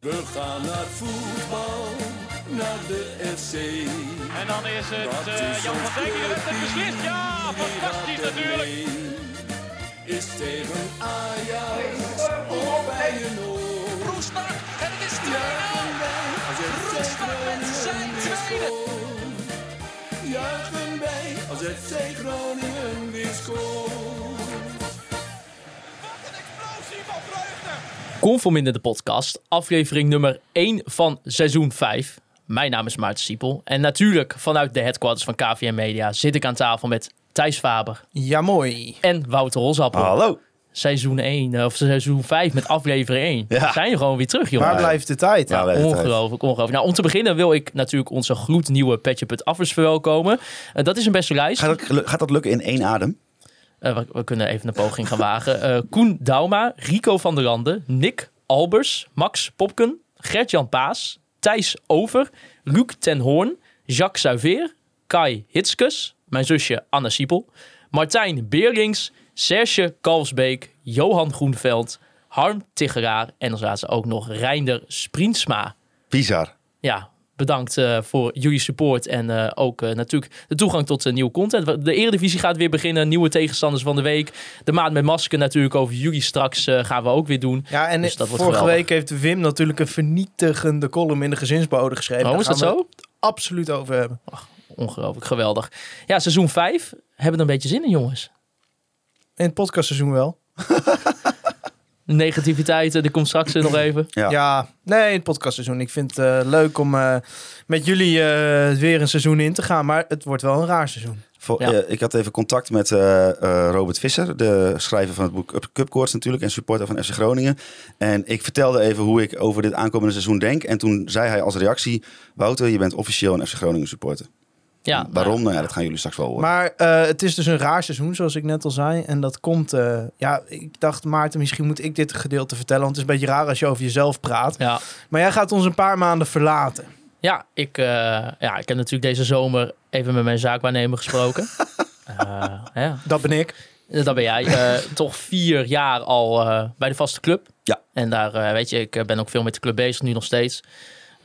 We gaan naar voetbal, naar de FC. En dan is het Dat eh, is Jan van Dijk die het clubteam, beslist. Ja, fantastisch natuurlijk. Is tegen Ajax of bij een. Roestak en het is 2-0. Juichen wij als FC Roestak met zijn tweede. Juichen wij als FC Groningen weer scoort. Wat een explosie van vreugde. Conform in de podcast, aflevering nummer 1 van seizoen 5. Mijn naam is Maarten Siepel. En natuurlijk vanuit de headquarters van KVM Media zit ik aan tafel met Thijs Faber Ja, mooi. en Wouter Rosappel. Hallo. Seizoen 1, eh, of seizoen 5 met aflevering 1. Ja. We zijn gewoon weer terug, jongen. Waar blijft de tijd? Ja, blijft. Ongelooflijk, ongelooflijk. Nou, om te beginnen wil ik natuurlijk onze gloednieuwe Petje Put Affers verwelkomen. Eh, dat is een beste lijst. Gaat dat, gaat dat lukken in één adem? Eh, we, we kunnen even een poging gaan wagen. Eh, Koen Dauma, Rico van der Landen, Nick Albers, Max Popken, Gert-Jan Paas, Thijs Over, Luc ten Hoorn, Jacques Suiveer, Kai Hitskus, mijn zusje Anna Siepel, Martijn Beerlings, Serge Kalfsbeek, Johan Groenveld, Harm Tigeraar en dan zaten ze ook nog Reinder Sprinsma. Bizar. Ja, bedankt eh, voor jullie support en eh, ook eh, natuurlijk de toegang tot nieuwe content. De Eredivisie gaat weer beginnen, nieuwe tegenstanders van de week. De maand met masker natuurlijk over jullie straks gaan we ook weer doen. Ja, en Dus dat vorige geweldig. week heeft Wim natuurlijk een vernietigende column in de gezinsbode geschreven. Oh, Daar is dat zo? absoluut over hebben. Ongelooflijk geweldig. Ja, seizoen 5. Hebben we er een beetje zin in, jongens? In het podcastseizoen wel. Negativiteit, die komt straks nog even. Ja. Ja, nee, het podcastseizoen. Ik vind het eh, leuk om eh, met jullie eh, weer een seizoen in te gaan. Maar het wordt wel een raar seizoen. Ja. ik had even contact met eh, eh, Robert Visser, de schrijver van het boek Up- Cupcourts natuurlijk en supporter van FC Groningen. En ik vertelde even hoe ik over dit aankomende seizoen denk. En toen zei hij als reactie, Wouter, je bent officieel een FC Groningen supporter. Ja, Waarom? Nou ja, dat gaan jullie straks wel horen. Maar eh, het is dus een raar seizoen, zoals ik net al zei. En dat komt... eh, ja, ik dacht, Maarten, misschien moet ik dit gedeelte vertellen. Want het is een beetje raar als je over jezelf praat. Ja, Maar jij gaat ons een paar maanden verlaten. ja, ik, eh, ja, ik heb natuurlijk deze zomer even met mijn zaakwaarnemer gesproken. Eh, ja, Dat ben ik. Dat ben jij. eh, toch vier jaar al eh, bij de vaste club. Ja. En daar, eh, weet je, ik ben ook veel met de club bezig, nu nog steeds.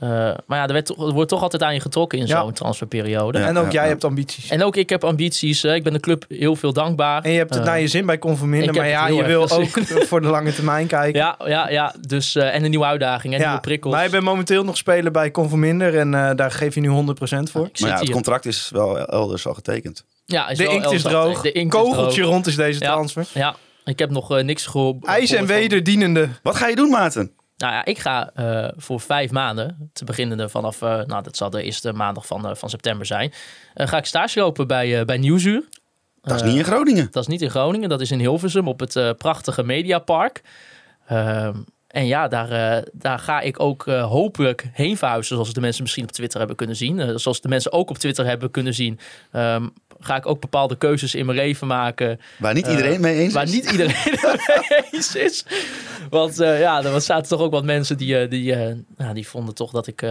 Eh, maar ja, er, werd, toch- er wordt toch altijd aan je getrokken in Ja. zo'n transferperiode. Ja, en ook ja, jij ja. hebt ambities. En ook ik heb ambities. ik ben de club heel veel dankbaar. En je hebt het Eh, naar je zin bij Conforminder, maar ja, je wil ook voor de lange termijn kijken. Ja, ja, ja. Dus, eh, en een nieuwe uitdaging en nieuwe prikkels. maar je bent momenteel nog speler bij Conforminder en eh, daar geef je nu 100% voor. Maar ja, het hier. contract is wel elders al getekend. Ja, is De wel inkt is droog. De inkt is Kogeltje droog. rond is deze transfer. Ja, ik heb nog niks gehoord. IJs en wederdienende. Wat ga je doen, Maarten? Nou ja, ik ga eh, voor vijf maanden, te beginnen vanaf, eh, nou dat zal de eerste maandag van, eh, van september zijn, ga ik stage lopen bij, bij Nieuwsuur. Dat is niet in Groningen. Dat is niet in Groningen, dat is in Hilversum op het prachtige Mediapark. Ehm, en ja, daar, daar ga ik ook hopelijk heen verhuizen, zoals de mensen misschien op Twitter hebben kunnen zien. Zoals de mensen ook op Twitter hebben kunnen zien, ehm, ga ik ook bepaalde keuzes in mijn leven maken Waar niet eh, iedereen mee eens waar is. niet iedereen mee eens is. Want eh, ja, er zaten toch ook wat mensen die, eh, die, die vonden toch dat ik...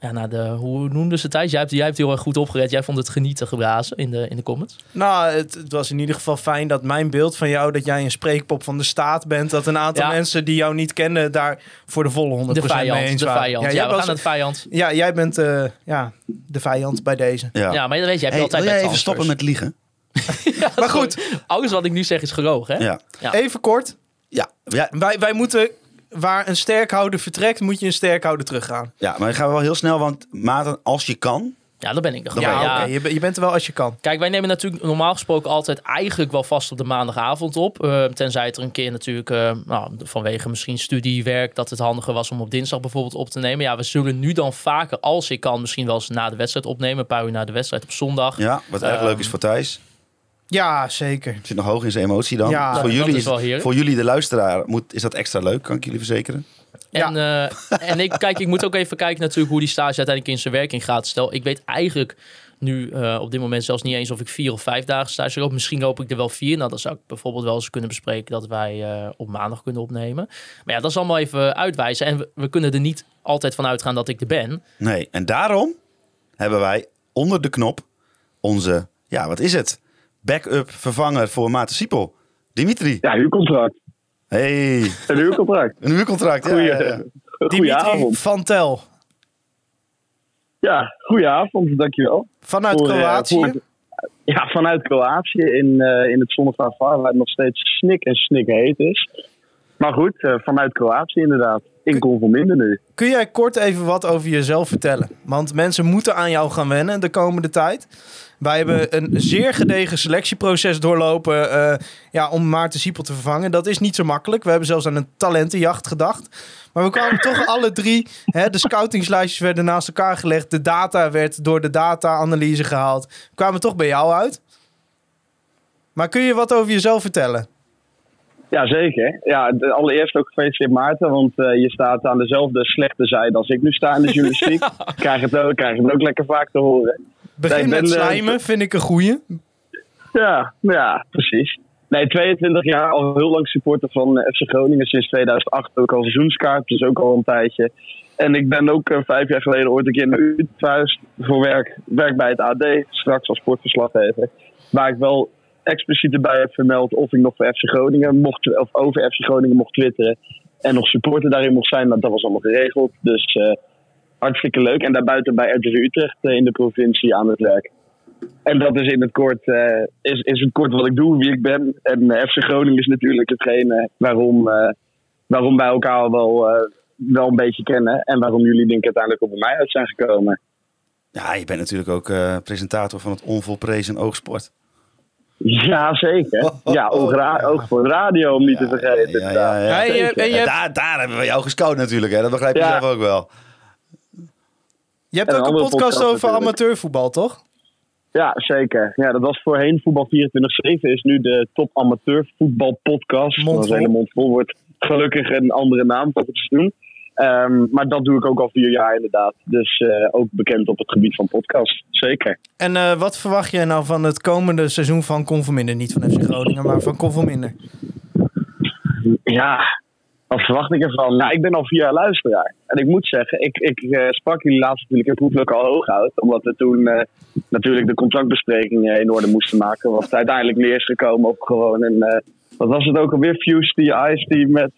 ja, naar de, hoe noemden ze het thuis? Jij hebt, jij hebt heel erg goed opgelet. Jij vond het genieten geblazen in de, in de comments. Nou, het, het was in ieder geval fijn dat mijn beeld van jou, dat jij een spreekpop van de staat bent, dat een aantal Ja. mensen die jou niet kennen daar voor de volle 100% De mee vijand. De vijand. Ja, jij we was- gaan naar de vijand. ja, jij bent eh, ja, de vijand bij deze. Ja. Ja, maar dat weet je, heb je Hey, altijd wil jij even stoppen met liegen? Ja, Maar goed. Alles wat ik nu zeg is gelogen, hè? Ja. Ja. Even kort. Ja. Ja. Wij, wij moeten, waar een sterkhouder vertrekt, moet je een sterkhouder teruggaan. ja, maar ik ga wel heel snel, want Maarten, als je kan... Ja, dat ben ik. er Ja, oké. Je, ben- je bent er wel als je kan. Kijk, wij nemen natuurlijk normaal gesproken altijd eigenlijk wel vast op de maandagavond op. Eh, tenzij het er een keer natuurlijk, eh, nou, vanwege misschien studiewerk, dat het handiger was om op dinsdag bijvoorbeeld op te nemen. Ja, we zullen nu dan vaker, als ik kan, misschien wel eens na de wedstrijd opnemen. Een paar uur na de wedstrijd op zondag. Ja, wat erg Ehm, leuk is voor Thijs. Ja, zeker. Zit nog hoog in zijn emotie dan. Ja, voor, dat jullie is wel heerlijk. voor jullie, de luisteraar, moet, is dat extra leuk, kan ik jullie verzekeren. En, eh, en ik, kijk, ik moet ook even kijken natuurlijk hoe die stage uiteindelijk in zijn werking gaat. Stel, ik weet eigenlijk nu eh, op dit moment zelfs niet eens of ik vier of vijf dagen stage loop. Misschien loop ik er wel vier. Nou, dan zou ik bijvoorbeeld wel eens kunnen bespreken dat wij eh, op maandag kunnen opnemen. Maar ja, dat is allemaal even uitwijzen. En we, we kunnen er niet altijd van uitgaan dat ik er ben. Nee, en daarom hebben wij onder de knop onze, ja, wat is het? Backup vervanger voor Maarten Siepel. Dimitri. Ja, huurcontract. Hey, Een huurcontract. een huurcontract. Ja, Goeie. ja, ja. Dimitri goedenavond. van Tel. Ja, goedenavond, dankjewel. Vanuit Voor, eh, Kroatië. voor- ja, vanuit Kroatië in, eh, in het zonnige waar het nog steeds snik en snik heet is. Maar goed, eh, vanuit Kroatië inderdaad. In Conforminder nu. Kun jij kort even wat over jezelf vertellen? Want mensen moeten aan jou gaan wennen de komende tijd. Wij hebben een zeer gedegen selectieproces doorlopen eh, ja, om Maarten Siepel te vervangen. Dat is niet zo makkelijk. We hebben zelfs aan een talentenjacht gedacht. Maar we kwamen toch alle drie. Hè, de scoutingslijstjes werden naast elkaar gelegd. De data werd door de data-analyse gehaald. We kwamen toch bij jou uit. Maar kun je wat over jezelf vertellen? Ja, zeker. Ja, de- allereerst ook gefeliciteerd Maarten, want eh, je staat aan dezelfde slechte zijde als ik nu sta in de journalistiek. krijg, het ook, krijg het ook lekker vaak te horen. Begin Nee, met eh, slijmen, vind ik een goeie. Ja, ja, precies. Nee, 22 jaar, al heel lang supporter van eh, FC Groningen. Sinds 2008 ook al seizoenskaart, dus ook al een tijdje. En ik ben ook vijf jaar geleden ooit een keer naar Utrecht voor werk. Werk bij het AD, straks als sportverslaggever. Waar ik wel expliciet erbij heb vermeld of ik nog voor FC Groningen mocht, of over FC Groningen mocht twitteren. En nog supporter daarin mocht zijn, dat was allemaal geregeld. Dus eh, hartstikke leuk. En daarbuiten bij RTV Utrecht eh, in de provincie aan het werk. En dat is in het kort, eh, is, is kort wat ik doe, wie ik ben. En FC Groningen is natuurlijk hetgene waarom, waarom wij elkaar wel, wel een beetje kennen. En waarom jullie denk ik uiteindelijk bij mij uit zijn gekomen. Ja, je bent natuurlijk ook presentator van het onvolprezen Oogsport. Ja, zeker. Ja, ook, ra- ook voor radio om niet te vergeten. Ja, ja, ja. Ja, daar, daar hebben we jou gescout natuurlijk, hè? dat begrijp je Ja. zelf ook wel. je hebt ook een podcast podcast over natuurlijk. amateurvoetbal, toch? Ja, zeker. Ja, dat was voorheen Voetbal 24-7. Is nu de top amateur voetbalpodcast. Mondvol. Dat is een hele mond vol. Wordt gelukkig een andere naam voor het seizoen. Ehm, maar dat doe ik ook al vier jaar inderdaad. Dus eh, ook bekend op het gebied van podcast. Zeker. En eh, wat verwacht jij nou van het komende seizoen van Conforminder? Niet van FC Groningen, maar van Conforminder. Ja, wat verwacht ik ervan? Nou, ik ben al vier jaar luisteraar. En ik moet zeggen, ik, ik eh, sprak jullie laatst natuurlijk in proefelijk al hoog uit. Omdat we toen natuurlijk de contractbesprekingen in orde moesten maken. Wat uiteindelijk neer is gekomen op gewoon een... wat was het ook alweer? Fuse the Ice Tea met,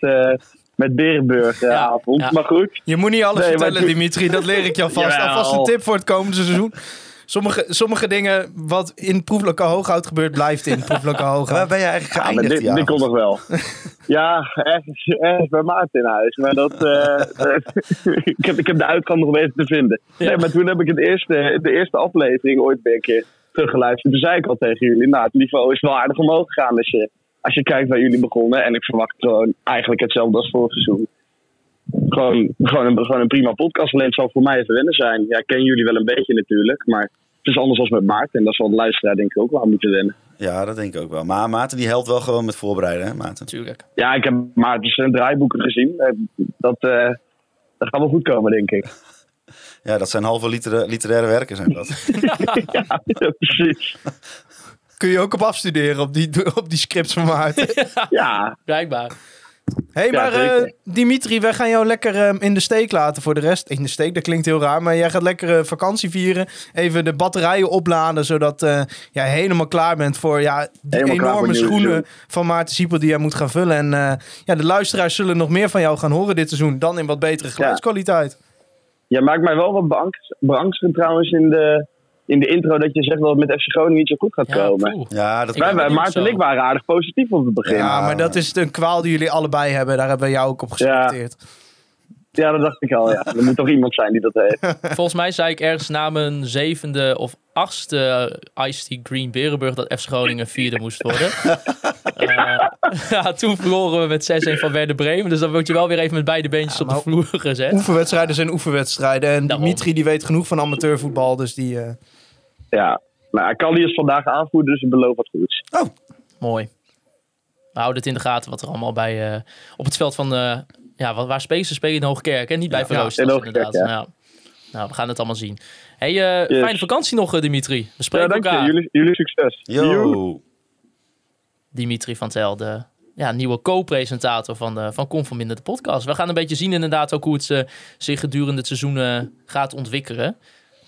met Berenburg Ja, avond. ja. Maar goed. Je moet niet alles Nee, vertellen, Dimitri. Dat leer ik je alvast. Jawel. Alvast een tip voor het komende seizoen. Sommige, sommige dingen wat in proeflijke hooghoud gebeurt, blijft in proeflijke Waar hooghoud. ben je eigenlijk Ja, geëindigd? dit, die dit komt avond? nog wel. ja, ergens, ergens bij Maarten in huis. Maar dat, eh, ik, heb, ik heb de uitgang nog weten te vinden. Nee, maar toen heb ik het eerste, de eerste aflevering ooit weer een keer teruggeluisterd. Toen zei ik al tegen jullie, nou, het niveau is wel aardig omhoog gegaan als je, als je kijkt waar jullie begonnen. En ik verwacht gewoon eigenlijk hetzelfde als vorig seizoen. Gewoon, gewoon, een, gewoon een prima podcast. Alleen het zal voor mij even wennen zijn. Ja, ik ken jullie wel een beetje natuurlijk. Maar het is anders als met Maarten. En dat zal de luisteraar denk ik ook wel moeten wennen. Ja, dat denk ik ook wel. Maar Maarten die helpt wel gewoon met voorbereiden, hè Maarten? Natuurlijk. Ja, ik heb Maarten zijn draaiboeken gezien. Eh, Dat, eh, dat gaat wel goed komen, denk ik. Ja, dat zijn halve litera- literaire werken, zijn dat. ja, ja, precies. Kun je ook op afstuderen op die, op die scripts van Maarten. Ja, Blijkbaar. hey, Ja, maar eh. Dimitri, wij gaan jou lekker eh, in de steek laten voor de rest. In de steek, dat klinkt heel raar. Maar jij gaat lekker eh, vakantie vieren. Even de batterijen opladen, zodat eh, jij helemaal klaar bent voor ja, die Helemaal enorme schoenen van Maarten Siepel die jij moet gaan vullen. En eh, ja, de luisteraars zullen nog meer van jou gaan horen dit seizoen. Dan in wat betere geluidskwaliteit. jij maakt mij wel wat beangst- beangstigend trouwens in de, in de intro dat je zegt dat het met FC Groningen niet zo goed gaat Ja, komen. poeh. Ja, dat Ik Wij, wij, Maarten en ik waren aardig positief op het begin. Ja, Ja, maar dat is een kwaal die jullie allebei hebben. Daar hebben we jou ook op geselecteerd. dat dacht ik al. Ja. Er moet toch iemand zijn die dat heeft. Volgens mij zei ik ergens na mijn zevende of achtste Ice Tea Green Berenburg dat FC Groningen vierde moest worden. Eh, ja, toen verloren we met 6-1 van Werder Bremen. Dus dan word je wel weer even met beide beentjes op de vloer gezet. Oefenwedstrijden zijn oefenwedstrijden. En Daarom. Dimitri die weet genoeg van amateurvoetbal. Dus die... eh, Ja. Nou, Kali is vandaag aanvoerder, dus ik beloof wat goeds. Mooi. We houden het in de gaten wat er allemaal bij, eh, op het veld van... eh, ja, waar, waar spelen ze? Spelen in Hoogkerk en niet bij in Hoogkerk, inderdaad. ja. Nou, nou, we gaan het allemaal zien. Hey, eh, Yes. fijne vakantie nog, Dimitri. We Ja, spreken dank je. elkaar. Jullie, jullie succes. Joe. Yo. Dimitri van Tel, de ja, nieuwe co-presentator van, de, van Conforminder, de podcast. We gaan een beetje zien inderdaad ook hoe het zich gedurende het seizoen eh, gaat ontwikkelen.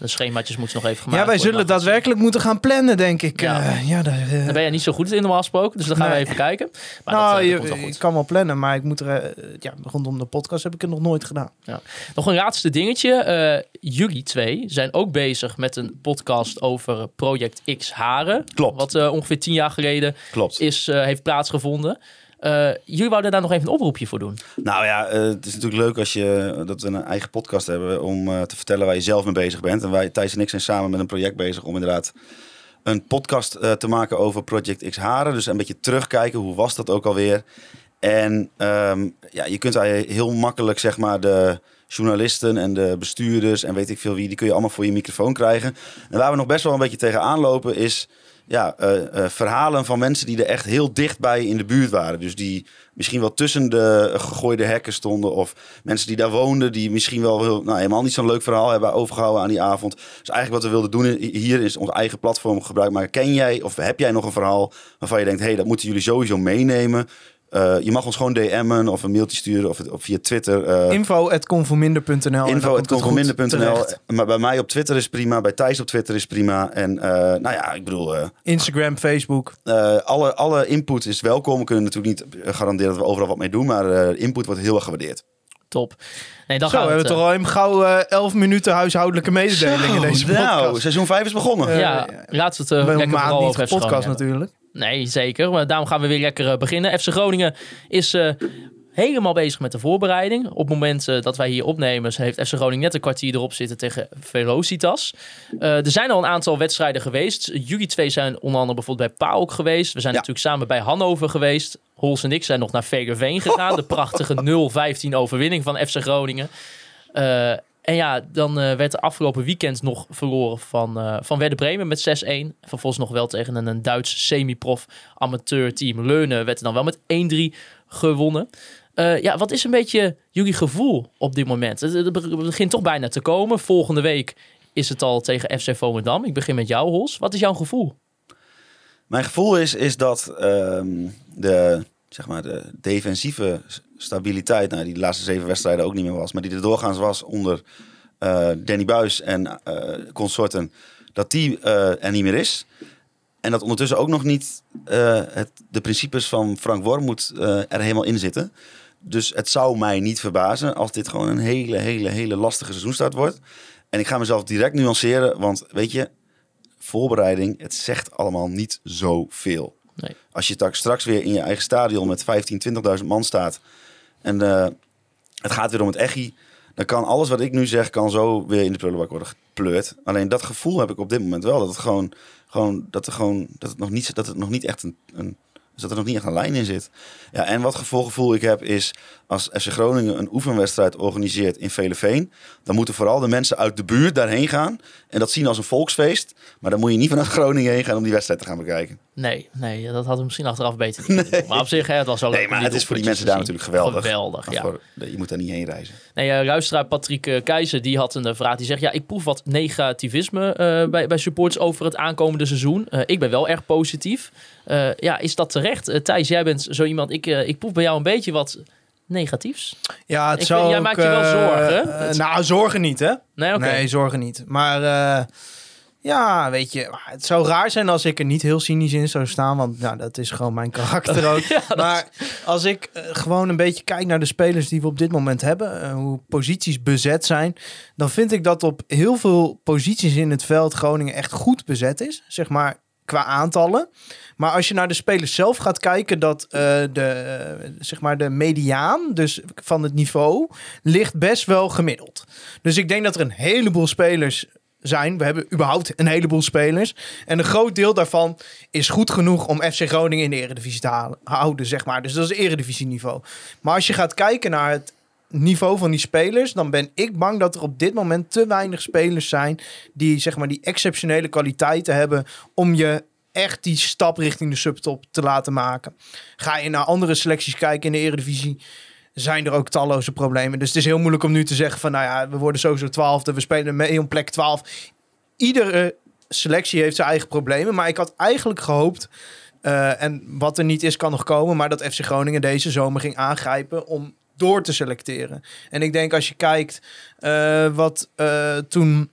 De schemaatjes moeten nog even gemaakt Ja, wij zullen goed, daadwerkelijk moeten gaan plannen, denk ik. Ja. Ja, ja daar, eh, Daar ben je niet zo goed in normaal gesproken, dus dan gaan we even kijken. Maar nou, dat, eh, je, komt wel ik goed. kan wel plannen, maar ik moet er... eh, ja, rondom de podcast heb ik het nog nooit gedaan. Nog een laatste dingetje. Eh, jullie twee zijn ook bezig met een podcast over Project X Haren. Klopt. Wat eh, ongeveer tien jaar geleden Klopt. is, eh, heeft plaatsgevonden. Eh, jullie wouden daar nog even een oproepje voor doen. Nou ja, eh, het is natuurlijk leuk als je, dat we een eigen podcast hebben om eh, te vertellen waar je zelf mee bezig bent. En wij, Thijs en ik, zijn samen met een project bezig om inderdaad een podcast te maken over Project X Haren. Dus een beetje terugkijken, hoe was dat ook alweer? En ehm, ja, je kunt daar heel makkelijk zeg maar de journalisten en de bestuurders en weet ik veel wie, die kun je allemaal voor je microfoon krijgen. En waar we nog best wel een beetje tegenaan lopen is ja, eh, eh, verhalen van mensen die er echt heel dichtbij in de buurt waren. Dus die misschien wel tussen de gegooide hekken stonden. Of mensen die daar woonden, die misschien wel heel, nou, helemaal niet zo'n leuk verhaal hebben overgehouden aan die avond. Dus eigenlijk wat we wilden doen hier is ons eigen platform gebruik maken. Ken jij of heb jij nog een verhaal waarvan je denkt, hé, hey, dat moeten jullie sowieso meenemen. Eh, je mag ons gewoon DM'en of een mailtje sturen of, of via Twitter. eh, Info.conforminder.nl info.conforminder.nl. Maar bij mij op Twitter is prima. Bij Thijs op Twitter is prima. En eh, nou ja, ik bedoel, eh, Instagram, Facebook. eh, alle, alle input is welkom. We kunnen natuurlijk niet garanderen dat we overal wat mee doen. Maar eh, input wordt heel erg gewaardeerd. Top. Nee, dan Zo, gaan we hebben het, toch al even gauw eh, 11 minuten huishoudelijke mededelingen in deze nou, podcast. seizoen 5 is begonnen. ja, laten we het uh, lekker vooral over hebben. natuurlijk. Nee, zeker. Maar daarom gaan we weer lekker eh, beginnen. FC Groningen is eh, helemaal bezig met de voorbereiding. Op het moment eh, dat wij hier opnemen, heeft FC Groningen net een kwartier erop zitten tegen Velocitas. Er zijn al een aantal wedstrijden geweest. Jullie twee zijn onder andere bijvoorbeeld bij PAOK geweest. We zijn Ja. natuurlijk samen bij Hannover geweest. Hols en ik zijn nog naar Vegerveen gegaan. de prachtige 0-15 overwinning van FC Groningen. En ja, dan eh, werd de afgelopen weekend nog verloren van, eh van Werder Bremen met 6-1. Vervolgens nog wel tegen een, een Duits semi-prof amateurteam Leunen werd er dan wel met 1-3 gewonnen. Eh, ja, wat is een beetje jullie gevoel op dit moment? Het, begint toch bijna te komen. Volgende week is het al tegen FC Volendam. Ik begin met jou, Hols. Wat is jouw gevoel? Mijn gevoel is, is dat ehm, de, zeg maar, de defensieve stabiliteit, nou, die de laatste zeven wedstrijden ook niet meer was, maar die er doorgaans was onder eh, Danny Buis en eh, consorten, dat die eh, er niet meer is. En dat ondertussen ook nog niet het, de principes van Frank Wormoed er helemaal in zitten. Dus het zou mij niet verbazen als dit gewoon een hele, hele, hele lastige seizoenstart wordt. En ik ga mezelf direct nuanceren, want weet je, voorbereiding, het zegt allemaal niet zoveel. Nee. Als je straks weer in je eigen stadion met 15, 20.000 man staat en eh, het gaat weer om het echi, dan kan alles wat ik nu zeg, kan zo weer in de prullenbak worden gepleurd. Alleen dat gevoel heb ik op dit moment wel, dat het gewoon, gewoon, dat er gewoon, dat het nog niet, dat het nog niet echt een, een dat er nog niet echt een lijn in zit. Ja, en wat gevoel ik heb is, als FC Groningen een oefenwedstrijd organiseert in Veleveen, dan moeten vooral de mensen uit de buurt daarheen gaan en dat zien als een volksfeest. Maar dan moet je niet vanuit Groningen heen gaan om die wedstrijd te gaan bekijken. Nee, nee, dat hadden we misschien achteraf beter niet. Maar op zich, hè, het was wel Nee, leuk om maar het is voor die mensen daar natuurlijk geweldig. Geweldig, ja. Voor- je moet daar niet heen reizen. Nee, luisteraar Patrick eh, Keizer die had een eh, vraag. Die zegt, ja, ik proef wat negativisme eh, bij, bij supporters over het aankomende seizoen. Eh, ik ben wel erg positief. Eh, ja, is dat terecht? Thijs, jij bent zo iemand, ik, ik proef bij jou een beetje wat negatiefs. Ja, het Ik zou vind- jij ook, maakt je wel zorgen. Het- nou, zorgen niet, hè? Nee, oké. Nee, zorgen niet. Maar eh, ja, weet je, het zou raar zijn als ik er niet heel cynisch in zou staan. Want nou, dat is gewoon mijn karakter ook. Ja, maar als ik eh, gewoon een beetje kijk naar de spelers die we op dit moment hebben, eh, hoe posities bezet zijn, dan vind ik dat op heel veel posities in het veld Groningen echt goed bezet is. Zeg maar qua aantallen. Maar als je naar de spelers zelf gaat kijken, dat eh, de, zeg maar de mediaan, dus van het niveau, ligt best wel gemiddeld. Dus ik denk dat er een heleboel spelers zijn. We hebben überhaupt een heleboel spelers. En een groot deel daarvan is goed genoeg om FC Groningen in de eredivisie te houden, zeg maar. Dus dat is eredivisieniveau. Maar als je gaat kijken naar het niveau van die spelers, dan ben ik bang dat er op dit moment te weinig spelers zijn die zeg maar die exceptionele kwaliteiten hebben om je echt die stap richting de subtop te laten maken. Ga je naar andere selecties kijken in de eredivisie, zijn er ook talloze problemen. Dus het is heel moeilijk om nu te zeggen van, nou ja, we worden sowieso twaalfde, we spelen mee om plek 12. Iedere selectie heeft zijn eigen problemen, maar ik had eigenlijk gehoopt, eh, en wat er niet is kan nog komen, maar dat FC Groningen deze zomer ging aangrijpen om door te selecteren. En ik denk als je kijkt eh, wat eh, toen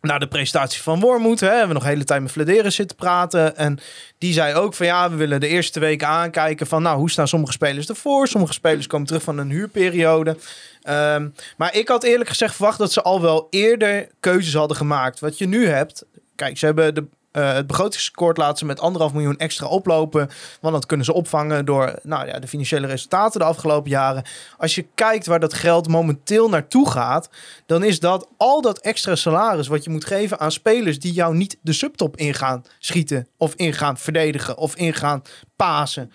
naar de presentatie van Wormoed. Hè, hebben we nog een hele tijd met Vladeren zitten praten. En die zei ook van ja, we willen de eerste weken aankijken van nou, hoe staan sommige spelers ervoor? Sommige spelers komen terug van een huurperiode. Ehm, maar ik had eerlijk gezegd verwacht dat ze al wel eerder keuzes hadden gemaakt. Wat je nu hebt, kijk, ze hebben de, eh, het begrotingstekort laten ze met anderhalf miljoen extra oplopen. Want dat kunnen ze opvangen door nou, ja, de financiële resultaten de afgelopen jaren. Als je kijkt waar dat geld momenteel naartoe gaat, dan is dat al dat extra salaris wat je moet geven aan spelers die jou niet de subtop ingaan schieten, of ingaan verdedigen, of ingaan pasen.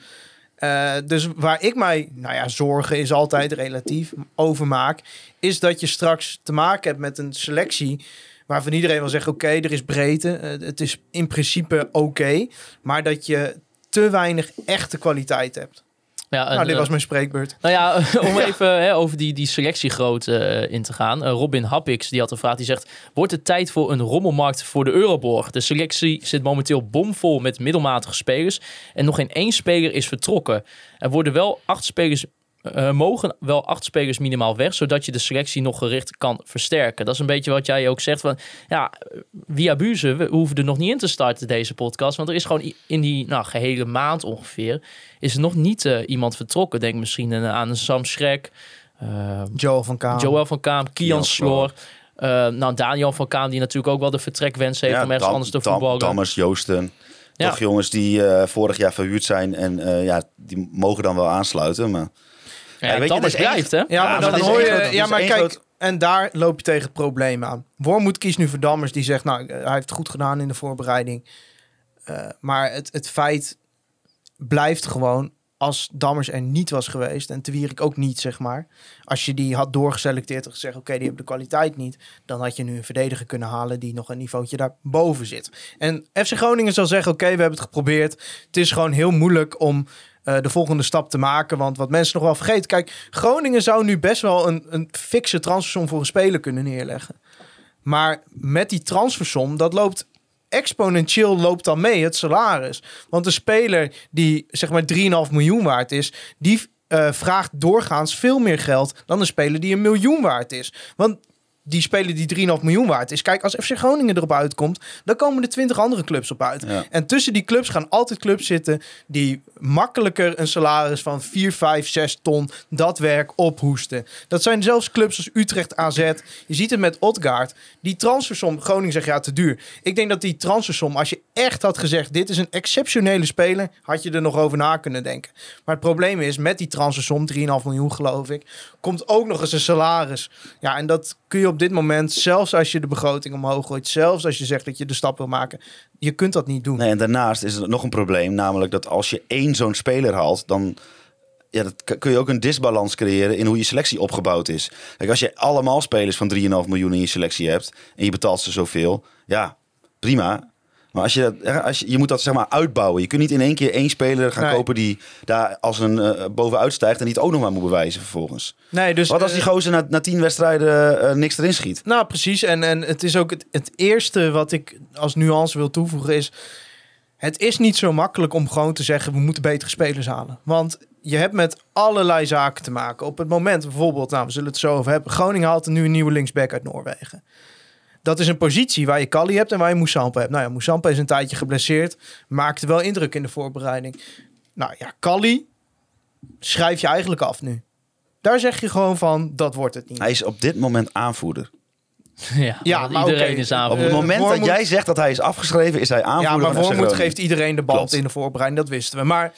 Eh, dus waar ik mij, nou ja, zorgen is altijd relatief over maak, is dat je straks te maken hebt met een selectie waarvan iedereen wil zeggen: oké, er is breedte, eh, het is in principe oké, maar dat je te weinig echte kwaliteit hebt. Ja, nou, dit eh, was mijn spreekbeurt. Nou ja, om even hè, over die, die selectiegrootte eh, in te gaan. Robin Happix die had een vraag. Die zegt, wordt het tijd voor een rommelmarkt voor de Euroborg? De selectie zit momenteel bomvol met middelmatige spelers. En nog geen één speler is vertrokken. Er worden wel acht spelers... eh, mogen wel acht spelers minimaal weg, zodat je de selectie nog gericht kan versterken. Dat is een beetje wat jij ook zegt van, ja, via Buze, we hoeven er nog niet in te starten deze podcast, want er is gewoon in die nou, gehele maand ongeveer, is er nog niet eh, iemand vertrokken. Denk misschien een- aan een Sam Schrek, eh, Joel van Kaam. Joël van Kaam, Kian Sloor. eh, nou, Daniel van Kaam, die natuurlijk ook wel de vertrekwens heeft om ergens Dam- anders te voetballen. Dammers, Joosten. Ja. Toch jongens die eh, vorig jaar verhuurd zijn. En eh, ja, die mogen dan wel aansluiten. Maar Ja, Ja, weet je, Dammers dat is blijft, hè? Ja, Ja, maar dan dat is hoor je... ja, maar kijk, groot- en daar loop je tegen het probleem aan. Wormoed kiest nu voor Dammers, die zegt, nou, hij heeft het goed gedaan in de voorbereiding. Eh, maar het, het feit blijft gewoon, als Dammers er niet was geweest, en te Wierik ook niet, zeg maar. Als je die had doorgeselecteerd en gezegd, oké, die hebben de kwaliteit niet, dan had je nu een verdediger kunnen halen die nog een niveautje daarboven zit. En FC Groningen zal zeggen, oké, we hebben het geprobeerd. Het is gewoon heel moeilijk om eh, de volgende stap te maken. Want wat mensen nog wel vergeten. Kijk, Groningen zou nu best wel een, een fikse transfersom voor een speler kunnen neerleggen. Maar met die transfersom, dat loopt exponentieel loopt dan mee, het salaris. Want een speler die zeg maar 3,5 miljoen waard is, die eh, vraagt doorgaans veel meer geld dan een speler die een miljoen waard is. Want die speler die 3,5 miljoen waard is. Kijk, als FC Groningen erop uitkomt, dan komen er 20 andere clubs op uit. Ja. En tussen die clubs gaan altijd clubs zitten die makkelijker een salaris van 4, 5, 6 ton dat werk ophoesten. Dat zijn zelfs clubs als Utrecht, AZ. Je ziet het met Odgaard. Die transfersom, Groningen zegt ja, te duur. Ik denk dat die transfersom, als je echt had gezegd, dit is een exceptionele speler, had je er nog over na kunnen denken. Maar het probleem is, met die transfersom, 3,5 miljoen geloof ik, komt ook nog eens een salaris. Ja, en dat kun je op dit moment, zelfs als je de begroting omhoog gooit, zelfs als je zegt dat je de stap wil maken, je kunt dat niet doen. Nee, en daarnaast is er nog een probleem. Namelijk dat als je één zo'n speler haalt, dan ja, dat kun je ook een disbalans creëren in hoe je selectie opgebouwd is. Kijk, als je allemaal spelers van 3,5 miljoen in je selectie hebt en je betaalt ze zoveel, ja, prima. Maar als je, dat, als je, je moet dat zeg maar uitbouwen. Je kunt niet in één keer één speler gaan Nee. kopen die daar als een eh, bovenuit stijgt en die het ook nog maar moet bewijzen vervolgens. Nee, dus, Wat als die eh, gozer na, na tien wedstrijden eh, niks erin schiet? Nou, precies. En, en het is ook het, het eerste wat ik als nuance wil toevoegen is... Het is niet zo makkelijk om gewoon te zeggen... we moeten betere spelers halen. Want je hebt met allerlei zaken te maken. Op het moment bijvoorbeeld... nou, we zullen het zo over hebben. Groningen haalt nu een nieuwe linksback uit Noorwegen. Dat is een positie waar je Kali hebt en waar je Moussampa hebt. Nou ja, Moussampa is een tijdje geblesseerd. Maakte wel indruk in de voorbereiding. Nou ja, Kali schrijf je eigenlijk af nu. Daar zeg je gewoon van, dat wordt het niet. Hij is op dit moment aanvoerder. Ja, maar iedereen is aan. Op het Eh, moment dat jij zegt dat hij is afgeschreven, is hij aanvoerder Ja, maar Wormoed geeft iedereen de bal Klopt. in de voorbereiding, dat wisten we. Maar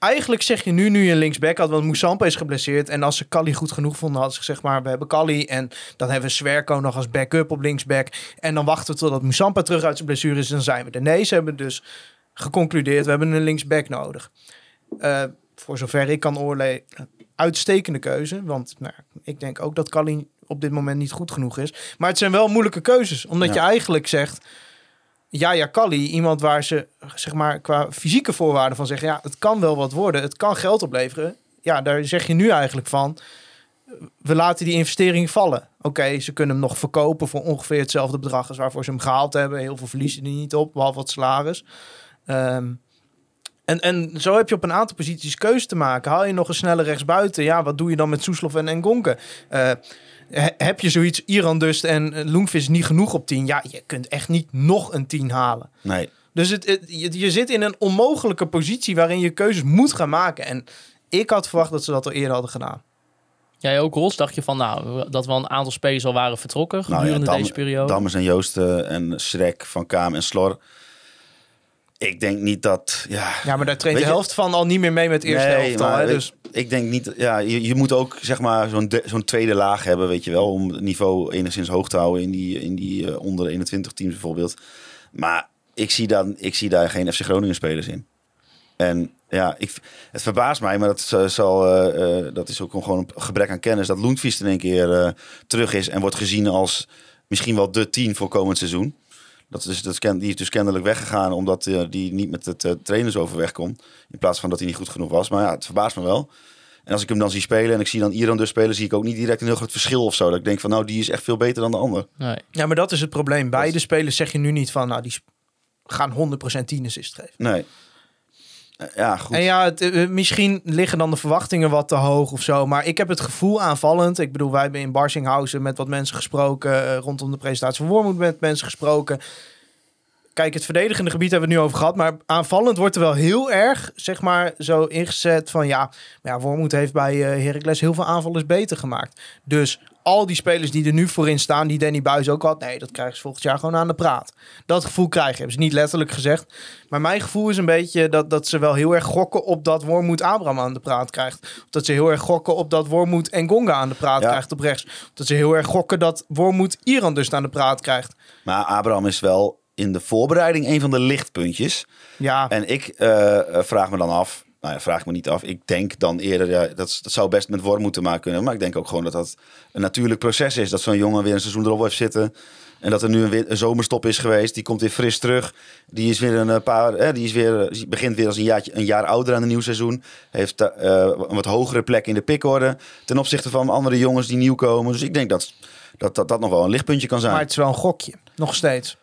eigenlijk zeg je nu, nu je een linksback had, want Moussampa is geblesseerd. En als ze Kali goed genoeg vonden, hadden ze gezegd, maar we hebben Kali. En dan hebben we Swerko nog als backup op linksback. En dan wachten we totdat Moussampa terug uit zijn blessure is, en dan zijn we er. Nee, ze hebben dus geconcludeerd, we hebben een linksback nodig. Eh, voor zover ik kan oordelen, uitstekende keuze. Want nou, ik denk ook dat Kali op dit moment niet goed genoeg is. Maar het zijn wel moeilijke keuzes. Omdat Ja. je eigenlijk zegt... Ja, ja, Kali, iemand waar ze zeg maar qua fysieke voorwaarden van zeggen... ja, het kan wel wat worden, het kan geld opleveren. Ja, daar zeg je nu eigenlijk van... we laten die investering vallen. Oké, ze kunnen hem nog verkopen voor ongeveer hetzelfde bedrag... als waarvoor ze hem gehaald hebben. Heel veel verliezen die niet op, behalve wat salaris. Ehm, en, en zo heb je op een aantal posities keuze te maken. Haal je nog een snelle rechtsbuiten? Ja, wat doe je dan met Soeslof en Engonke? Eh he- heb je zoiets, Iran dus en uh, Loenvis niet genoeg op 10? Ja, je kunt echt niet nog een 10 halen. Nee. Dus het, het- je, je zit in een onmogelijke positie waarin je keuzes moet gaan maken. En ik had verwacht dat ze dat al eerder hadden gedaan. Jij ook, Ros? Dacht je van, nou, dat wel een aantal spelers al waren vertrokken Nou ja, gedurende Dam- deze periode? Dammers en Joosten en Schrek, Van Kaam en Slor. Ik denk niet dat... Ja, Ja, maar daar traint de je- helft van al niet meer mee met eerste Nee, Hè? weet- Dus Ik denk niet... Ja, je, je moet ook zeg maar zo'n zo'n tweede laag hebben, weet je wel. Om het niveau enigszins hoog te houden in die, in die eh, onder 21 teams bijvoorbeeld. Maar ik zie, dan, ik zie daar geen FC Groningen spelers in. En ja, ik, het verbaast mij, maar dat, zal, eh, eh, dat is ook gewoon een gebrek aan kennis. Dat Loentvies in een keer terug is en wordt gezien als misschien wel de tien voor komend seizoen. Dat is, dat is, die is dus kennelijk weggegaan omdat eh, die niet met het uh, trainersoverweg kon. In plaats van dat hij niet goed genoeg was. Maar ja, het verbaast me wel. En als ik hem dan zie spelen en ik zie dan Iran dus spelen, zie ik ook niet direct een heel groot verschil of zo. Dat ik denk van nou, die is echt veel beter dan de ander. Nee. ja, maar dat is het probleem. Beide spelers zeg je nu niet van, nou, die gaan 100% 10 assist geven. Nee. Ja, goed. En ja, eh, misschien liggen dan de verwachtingen wat te hoog of zo. Maar ik heb het gevoel aanvallend. Ik bedoel, wij hebben in Barsinghausen met wat mensen gesproken. eh, rondom de presentatie van Wormoed met mensen gesproken. Kijk, het verdedigende gebied hebben we het nu over gehad. Maar aanvallend wordt er wel heel erg, zeg maar, zo ingezet van... Ja, maar ja Wormoed heeft bij eh Heracles heel veel aanvallers beter gemaakt. Dus al die spelers die er nu voorin staan, die Danny Buis ook had... Nee, dat krijgen ze volgend jaar gewoon aan de praat. Dat gevoel krijg je. Hebben ze niet letterlijk gezegd. Maar mijn gevoel is een beetje dat, dat ze wel heel erg gokken op dat Wormoed Abraham aan de praat krijgt. Dat ze heel erg gokken op dat Wormoed en Gonga aan de praat Ja. krijgt op rechts. Dat ze heel erg gokken dat Wormoed Iran dus aan de praat krijgt. Maar Abraham is wel in de voorbereiding een van de lichtpuntjes. Ja, En ik eh, eh, vraag me dan af, nou ja, vraag me niet af. Ik denk dan eerder, ja, dat, dat zou best met Wormoed te maken kunnen. Maar ik denk ook gewoon dat dat een natuurlijk proces is. Dat zo'n jongen weer een seizoen erop heeft zitten. En dat er nu een, een zomerstop is geweest. Die komt weer fris terug. Die is weer een eh, paar. Eh, die is weer, die begint weer als een, jaartje, een jaar ouder aan een nieuw seizoen. Heeft eh, een wat hogere plek in de pikorde. Ten opzichte van andere jongens die nieuw komen. Dus ik denk dat dat, dat, dat nog wel een lichtpuntje kan zijn. maar het is wel een gokje. Nog steeds.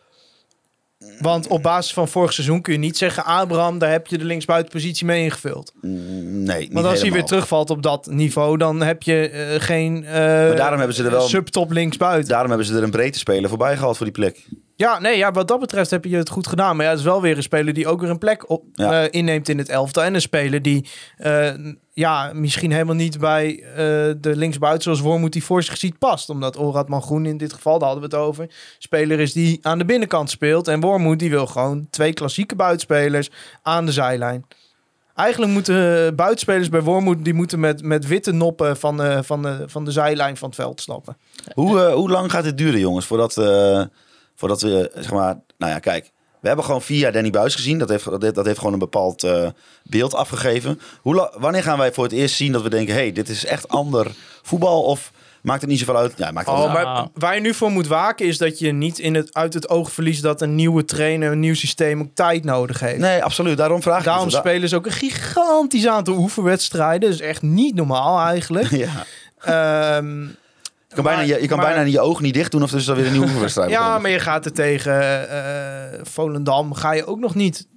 Want op basis van vorig seizoen kun je niet zeggen... Abraham, daar heb je de linksbuitenpositie mee ingevuld. Mm, Nee, niet Want als hij weer terugvalt op dat niveau... dan heb je eh, geen eh, daarom hebben ze er wel- subtop linksbuiten. Daarom hebben ze er een breedte speler voorbij gehaald voor die plek. Ja, nee, ja, wat dat betreft heb je het goed gedaan. Maar ja, het is wel weer een speler die ook weer een plek op, Ja. eh, inneemt in het elftal. En een speler die eh, ja, misschien helemaal niet bij eh, de linksbuiten zoals Wormoed die voor zich ziet past. Omdat Oratman Groen in dit geval, daar hadden we het over, speler is die aan de binnenkant speelt. En Wormoed die wil gewoon twee klassieke buitenspelers aan de zijlijn. Eigenlijk moeten buitenspelers bij Wormoed die moeten met, met witte noppen van, van, de, van de zijlijn van het veld stappen. Hoe, hoe lang gaat dit duren, jongens? Voordat, voordat we, eh, zeg maar... Nou ja, kijk. We hebben gewoon vier jaar Danny Buis gezien. Dat heeft, dat heeft, dat heeft gewoon een bepaald eh, beeld afgegeven. Hoe, wanneer gaan wij voor het eerst zien dat we denken... hey, dit is echt ander voetbal? Of maakt het niet zoveel uit? Ja, maakt het Oh, wel uit. maar waar je nu voor moet waken is dat je niet in het, uit het oog verliest dat een nieuwe trainer, een nieuw systeem ook tijd nodig heeft. Nee, absoluut. Daarom vraag ik Daarom het. Da- spelen ze ook een gigantisch aantal oefenwedstrijden. Dat is echt niet normaal eigenlijk. Ja. Ehm, Je kan, bijna, je, je kan maar- bijna je ogen niet dicht doen of er is alweer een nieuwe wedstrijd. ja, maar je gaat er tegen eh, Volendam. Ga je ook nog niet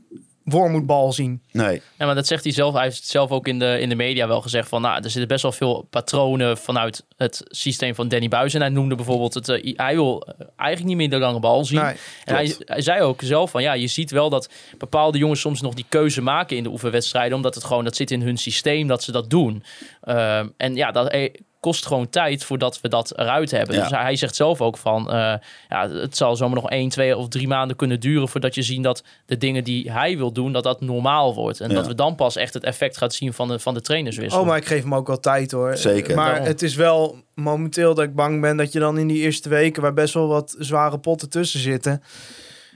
wormoedbal zien. Nee. Ja, maar dat zegt hij zelf. Hij heeft het zelf ook in de, in de media wel gezegd van, nou, er zitten best wel veel patronen vanuit het systeem van Danny Buis. En hij noemde bijvoorbeeld het, eh, hij wil eh, eigenlijk niet meer de lange bal zien. Nee, en hij, hij zei ook zelf van, ja, je ziet wel dat bepaalde jongens soms nog die keuze maken in de oefenwedstrijden, omdat het gewoon, dat zit in hun systeem dat ze dat doen. Ehm, en ja, dat kost gewoon tijd voordat we dat eruit hebben. Ja. Dus hij zegt zelf ook van, eh, ja, het zal zomaar nog één, twee of drie maanden kunnen duren voordat je ziet dat de dingen die hij wil doen, dat dat normaal wordt. En Ja. dat we dan pas echt het effect gaat zien van de, van de trainerswissel. Oh, maar ik geef hem ook wel tijd hoor. Zeker. Maar Daarom. het is wel momenteel dat ik bang ben dat je dan in die eerste weken, waar best wel wat zware potten tussen zitten,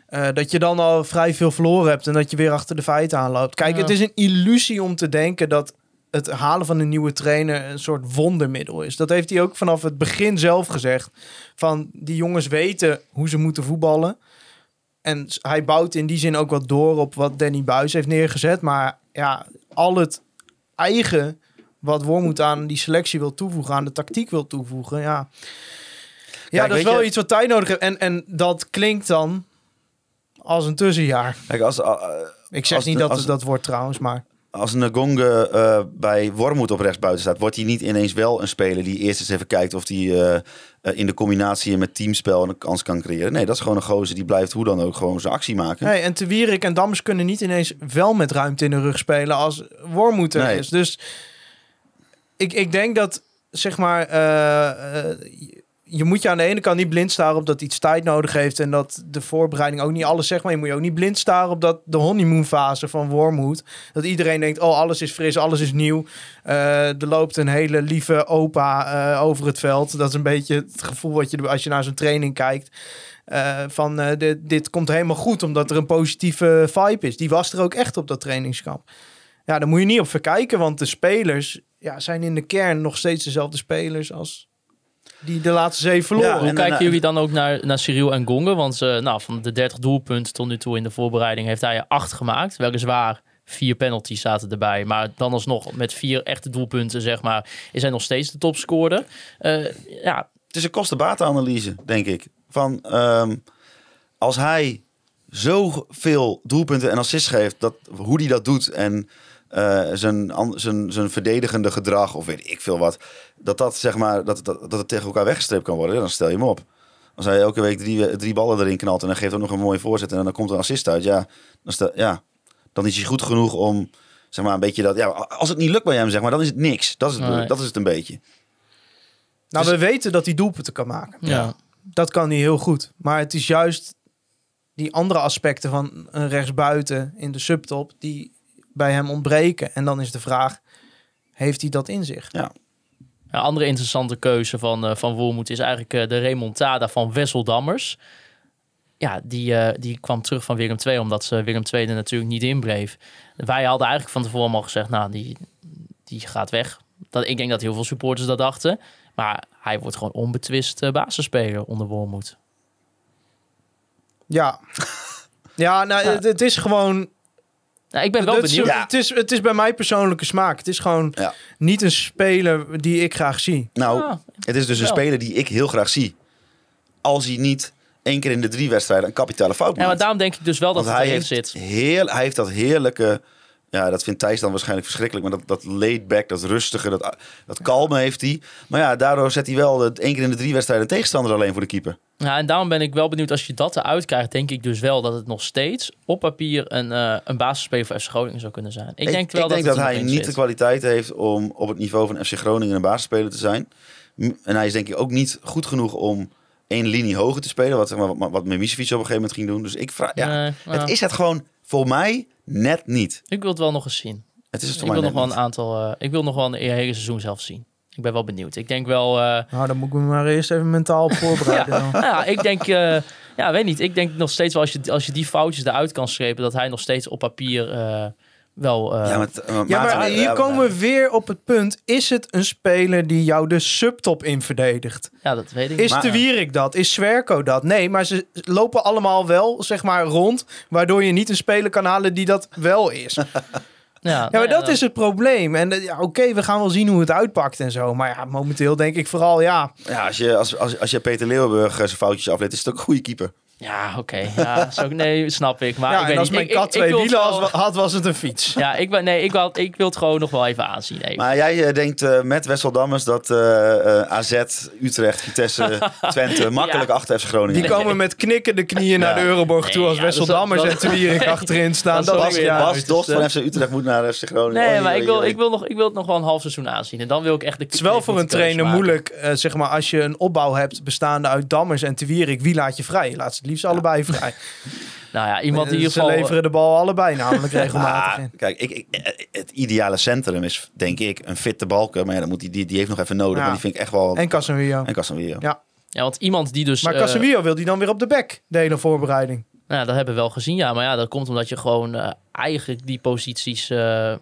eh, dat je dan al vrij veel verloren hebt en dat je weer achter de feiten aanloopt. Kijk, Ja. het is een illusie om te denken dat het halen van een nieuwe trainer een soort wondermiddel is. Dat heeft hij ook vanaf het begin zelf gezegd. Van die jongens weten hoe ze moeten voetballen. En hij bouwt in die zin ook wat door op wat Danny Buis heeft neergezet. Maar ja, al het eigen wat Wormoed aan die selectie wil toevoegen, aan de tactiek wil toevoegen. Ja, ja dat is wel je- iets wat tijd nodig heeft. En, en dat klinkt dan als een tussenjaar. Kijk, als, eh, Ik zeg Als niet dat het dat wordt trouwens, maar... als Ngonge eh bij Wormoed op rechtsbuiten staat, wordt hij niet ineens wel een speler die eerst eens even kijkt of hij eh, eh, in de combinatie met teamspel een kans kan creëren. Nee, dat is gewoon een gozer die blijft hoe dan ook gewoon zijn actie maken. Nee, en Te Wierik en Dammers kunnen niet ineens wel met ruimte in de rug spelen als Wormoed er Nee. is. Dus ik, ik denk dat, zeg maar, eh, je moet je aan de ene kant niet blind staren op dat iets tijd nodig heeft en dat de voorbereiding ook niet alles zegt, maar je moet je ook niet blind staren op dat de honeymoon fase van Wormoed, dat iedereen denkt, oh alles is fris, alles is nieuw. Eh, er loopt een hele lieve opa eh, over het veld. Dat is een beetje het gevoel wat je als je naar zo'n training kijkt. Eh, van dit, dit komt helemaal goed omdat er een positieve vibe is. Die was er ook echt op dat trainingskamp. Ja, daar moet je niet op verkijken, want de spelers ja, zijn in de kern nog steeds dezelfde spelers als die de laatste zeven verloren. Ja, Hoe en kijken daarna- jullie dan ook naar, naar Cyril en Gonge? Want eh, nou, van de 30 doelpunten tot nu toe in de voorbereiding heeft hij er 8 gemaakt. Weliswaar vier penalties zaten erbij. Maar dan alsnog met vier echte doelpunten, zeg maar, is hij nog steeds de topscorer. Eh, ja, Het is een kosten-batenanalyse, denk ik. Van ehm, als hij zoveel doelpunten en assists geeft, dat, hoe hij dat doet en eh, zijn, an- zijn, zijn verdedigende gedrag of weet ik veel wat, dat dat zeg maar dat, dat, dat het tegen elkaar weggestreept kan worden, dan stel je hem op. Als hij elke week drie, drie ballen erin knalt en dan geeft ook nog een mooie voorzet en dan komt er een assist uit, ja, dan, stel, ja, dan is hij goed genoeg om zeg maar een beetje dat, ja, als het niet lukt bij hem, zeg maar, dan is het niks. Dat is het, Nee. dat is het een beetje. nou, dus- we weten dat hij doelpunten kan maken. ja. Dat kan hij heel goed. Maar het is juist die andere aspecten van een rechtsbuiten in de subtop die bij hem ontbreken. En dan is de vraag, heeft hij dat in zich? Een andere interessante keuze van, eh van Wormoed is eigenlijk eh, de remontada van Wessel Dammers. Ja, die, eh, die kwam terug van Willem II, omdat ze Willem II er natuurlijk niet inbreef. Wij hadden eigenlijk van tevoren al gezegd, nou, die, die gaat weg. Dat, ik denk dat heel veel supporters dat dachten. Maar hij wordt gewoon onbetwist basisspeler onder Wormoed. Ja. Ja, nou, Het, het is gewoon... Nou, ik ben wel het, is, benieuwd. het, is, het is bij mij persoonlijke smaak. Het is gewoon Ja. niet een speler die ik graag zie. Nou, Ah, Het is dus een speler die ik heel graag zie. Als hij niet één keer in de drie wedstrijden een kapitale fout ja, maar maakt. daarom denk ik dus wel dat Want het hij erin heeft, zit. heel, hij heeft dat heerlijke... Ja, dat vindt Thijs dan waarschijnlijk verschrikkelijk. Maar dat, dat laid back, dat rustige, dat, dat kalme heeft hij. Maar ja, daardoor zet hij wel één keer in de drie wedstrijden tegenstander alleen voor de keeper. Ja, en daarom ben ik wel benieuwd als je dat eruit krijgt, denk ik dus wel dat het nog steeds op papier een, eh een basisspeler voor FC Groningen zou kunnen zijn. Ik denk wel ik dat, denk het dat hij niet de kwaliteit heeft om op het niveau van FC Groningen een basisspeler te zijn. En hij is denk ik ook niet goed genoeg om één linie hoger te spelen. Wat, zeg maar, wat, wat Mimicevic op een gegeven moment ging doen. Dus ik vraag, ja, Nee, nou, het is het gewoon voor mij net niet. Ik wil het wel nog eens zien. Het is het Ik voor wil mij nog wel een aantal. eh, ik wil nog wel een hele seizoen zelf zien. Ik ben wel benieuwd. Ik denk wel. eh, Nou, dan moet ik me maar eerst even mentaal op voorbereiden. dan. nou ja, ik denk. eh, ja, weet niet. Ik denk nog steeds wel als je, als je die foutjes eruit kan strepen, dat hij nog steeds op papier eh, wel. eh, Ja, maar, eh, Ja, Maarten, maar hier ja, komen we weer op het punt. Is het een speler die jou de subtop in verdedigt? ja, dat weet ik. Is Maar- De Wierik dat? Is Swerko dat? Nee, maar ze lopen allemaal wel, zeg maar, rond. Waardoor je niet een speler kan halen die dat wel is. Ja, ja, maar dat is het probleem. En eh, ja, oké, we gaan wel zien hoe het uitpakt en zo. Maar ja, momenteel denk ik vooral, ja... Ja, als je, als, als, als je Peter Leeuwenburg zijn foutjes aflet, is het ook een goede keeper. Ja, oké. Ja, zo, nee, snap ik. Maar ik ja, weet als niet. mijn kat ik- twee wielen had, was het een fiets. Ja, ik, ben, nee, ik, wil, ik wil het gewoon nog wel even aanzien. Even. Maar jij eh, denkt eh, met Wessel Dammers dat eh, eh, AZ, Utrecht, Vitesse, Twente makkelijk Ja. achter FC Groningen. Die komen met knikkende knieën naar de Euroborg toe als ja, Wessel is- Dammers en Te Wierik achterin staan. dat Dat. Bas dus, Dost van FC Utrecht moet naar FC Groningen. Nee, Oei, maar ik wil, ik, wil nog, ik wil het nog wel een half seizoen aanzien. En dan wil ik echt de Het is wel voor een trainer moeilijk, eh, zeg maar, als je een opbouw hebt bestaande uit Dammers en Te Wierik. Wie laat je vrij? Laat ze het liefst allebei vrij. Nou ja, iemand die in ieder ze geval... leveren de bal allebei namelijk regelmatig Ah, in. kijk, ik, ik, het ideale centrum is denk ik een fitte balken. Maar ja, dan moet die, die, die heeft nog even nodig. Ja. Maar die vind ik echt wel... En Casemiro. En Casemiro. Ja. Ja, want iemand die dus... Maar eh, Casemiro wil die dan weer op de bek, de hele voorbereiding. nou, ja, dat hebben we wel gezien, ja. Maar ja, dat komt omdat je gewoon eh, eigenlijk die posities... eh, tenminste,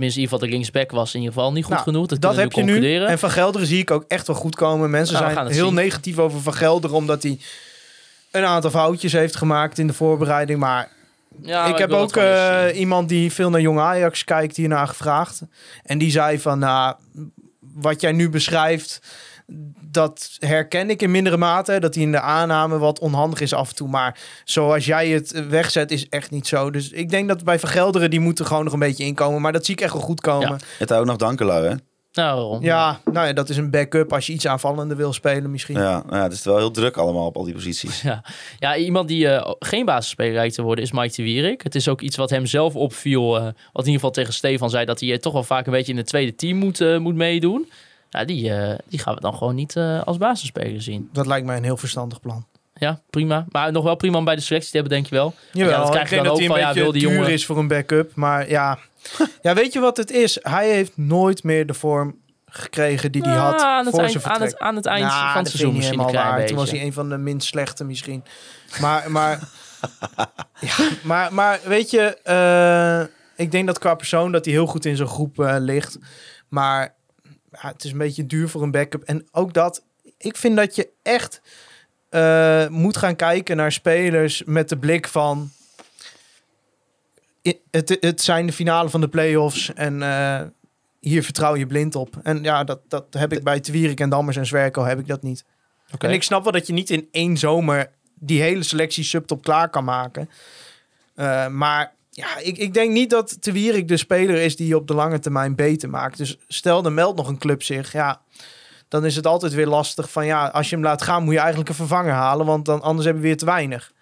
in ieder geval de linksback was in ieder geval niet goed Nou, genoeg. Dat, Dat heb je nu. En Van Gelderen zie ik ook echt wel goed komen. Mensen Nou, zijn heel zien. negatief over Van Gelderen, omdat hij een aantal foutjes heeft gemaakt in de voorbereiding. Maar Ja, maar ik heb ook eh, iemand die veel naar Jong Ajax kijkt hiernaar gevraagd. En die zei van, nou, wat jij nu beschrijft, dat herken ik in mindere mate. Dat hij in de aanname wat onhandig is af en toe. Maar zoals jij het wegzet, is echt niet zo. Dus ik denk dat bij Vergelderen, die moeten gewoon nog een beetje inkomen. Maar dat zie ik echt wel goed komen. Het ook nog Dankelui, hè? Nou, waarom? Ja, nou ja, dat is een backup als je iets aanvallender wil spelen misschien. Ja, nou ja, het is wel heel druk allemaal op al die posities. Ja, ja iemand die eh, geen basisspeler lijkt te worden is Mike de Wierik. Het is ook iets wat hem zelf opviel. eh, wat in ieder geval tegen Stefan zei dat hij eh, toch wel vaak een beetje in het tweede team moet, eh, moet meedoen. Nou, die, eh, die gaan we dan gewoon niet eh, als basisspeler zien. Dat lijkt mij een heel verstandig plan. Ja, prima. Maar nog wel prima om bij de selectie te hebben, denk je wel. Jawel, ja, dat krijg ik je dan ook van, een ja, wil die jongen... is voor een backup. Maar ja. ja, weet je wat het is? Hij heeft nooit meer de vorm gekregen die hij Ja, had aan, het voor eind, zijn aan, het, aan het eind Nou, van het seizoen misschien helemaal. Toen was hij een van de minst slechte misschien. Maar, maar, ja, maar, maar weet je, eh, ik denk dat qua persoon dat hij heel goed in zijn groep eh, ligt. Maar het is een beetje duur voor een backup. En ook dat, ik vind dat je echt eh, moet gaan kijken naar spelers met de blik van... Het, het zijn de finale van de play-offs en eh, hier vertrouw je blind op. En ja, dat, dat heb ik bij Twierik en Dammers en Zwerko heb ik dat niet. En ik snap wel dat je niet in één zomer die hele selectie subtop klaar kan maken. Eh, maar ja, ik, ik denk niet dat Te Wierik de speler is die je op de lange termijn beter maakt. Dus stel, er meldt nog een club zich. Ja, dan is het altijd weer lastig van ja, als je hem laat gaan moet je eigenlijk een vervanger halen. Want dan anders hebben we weer te weinig.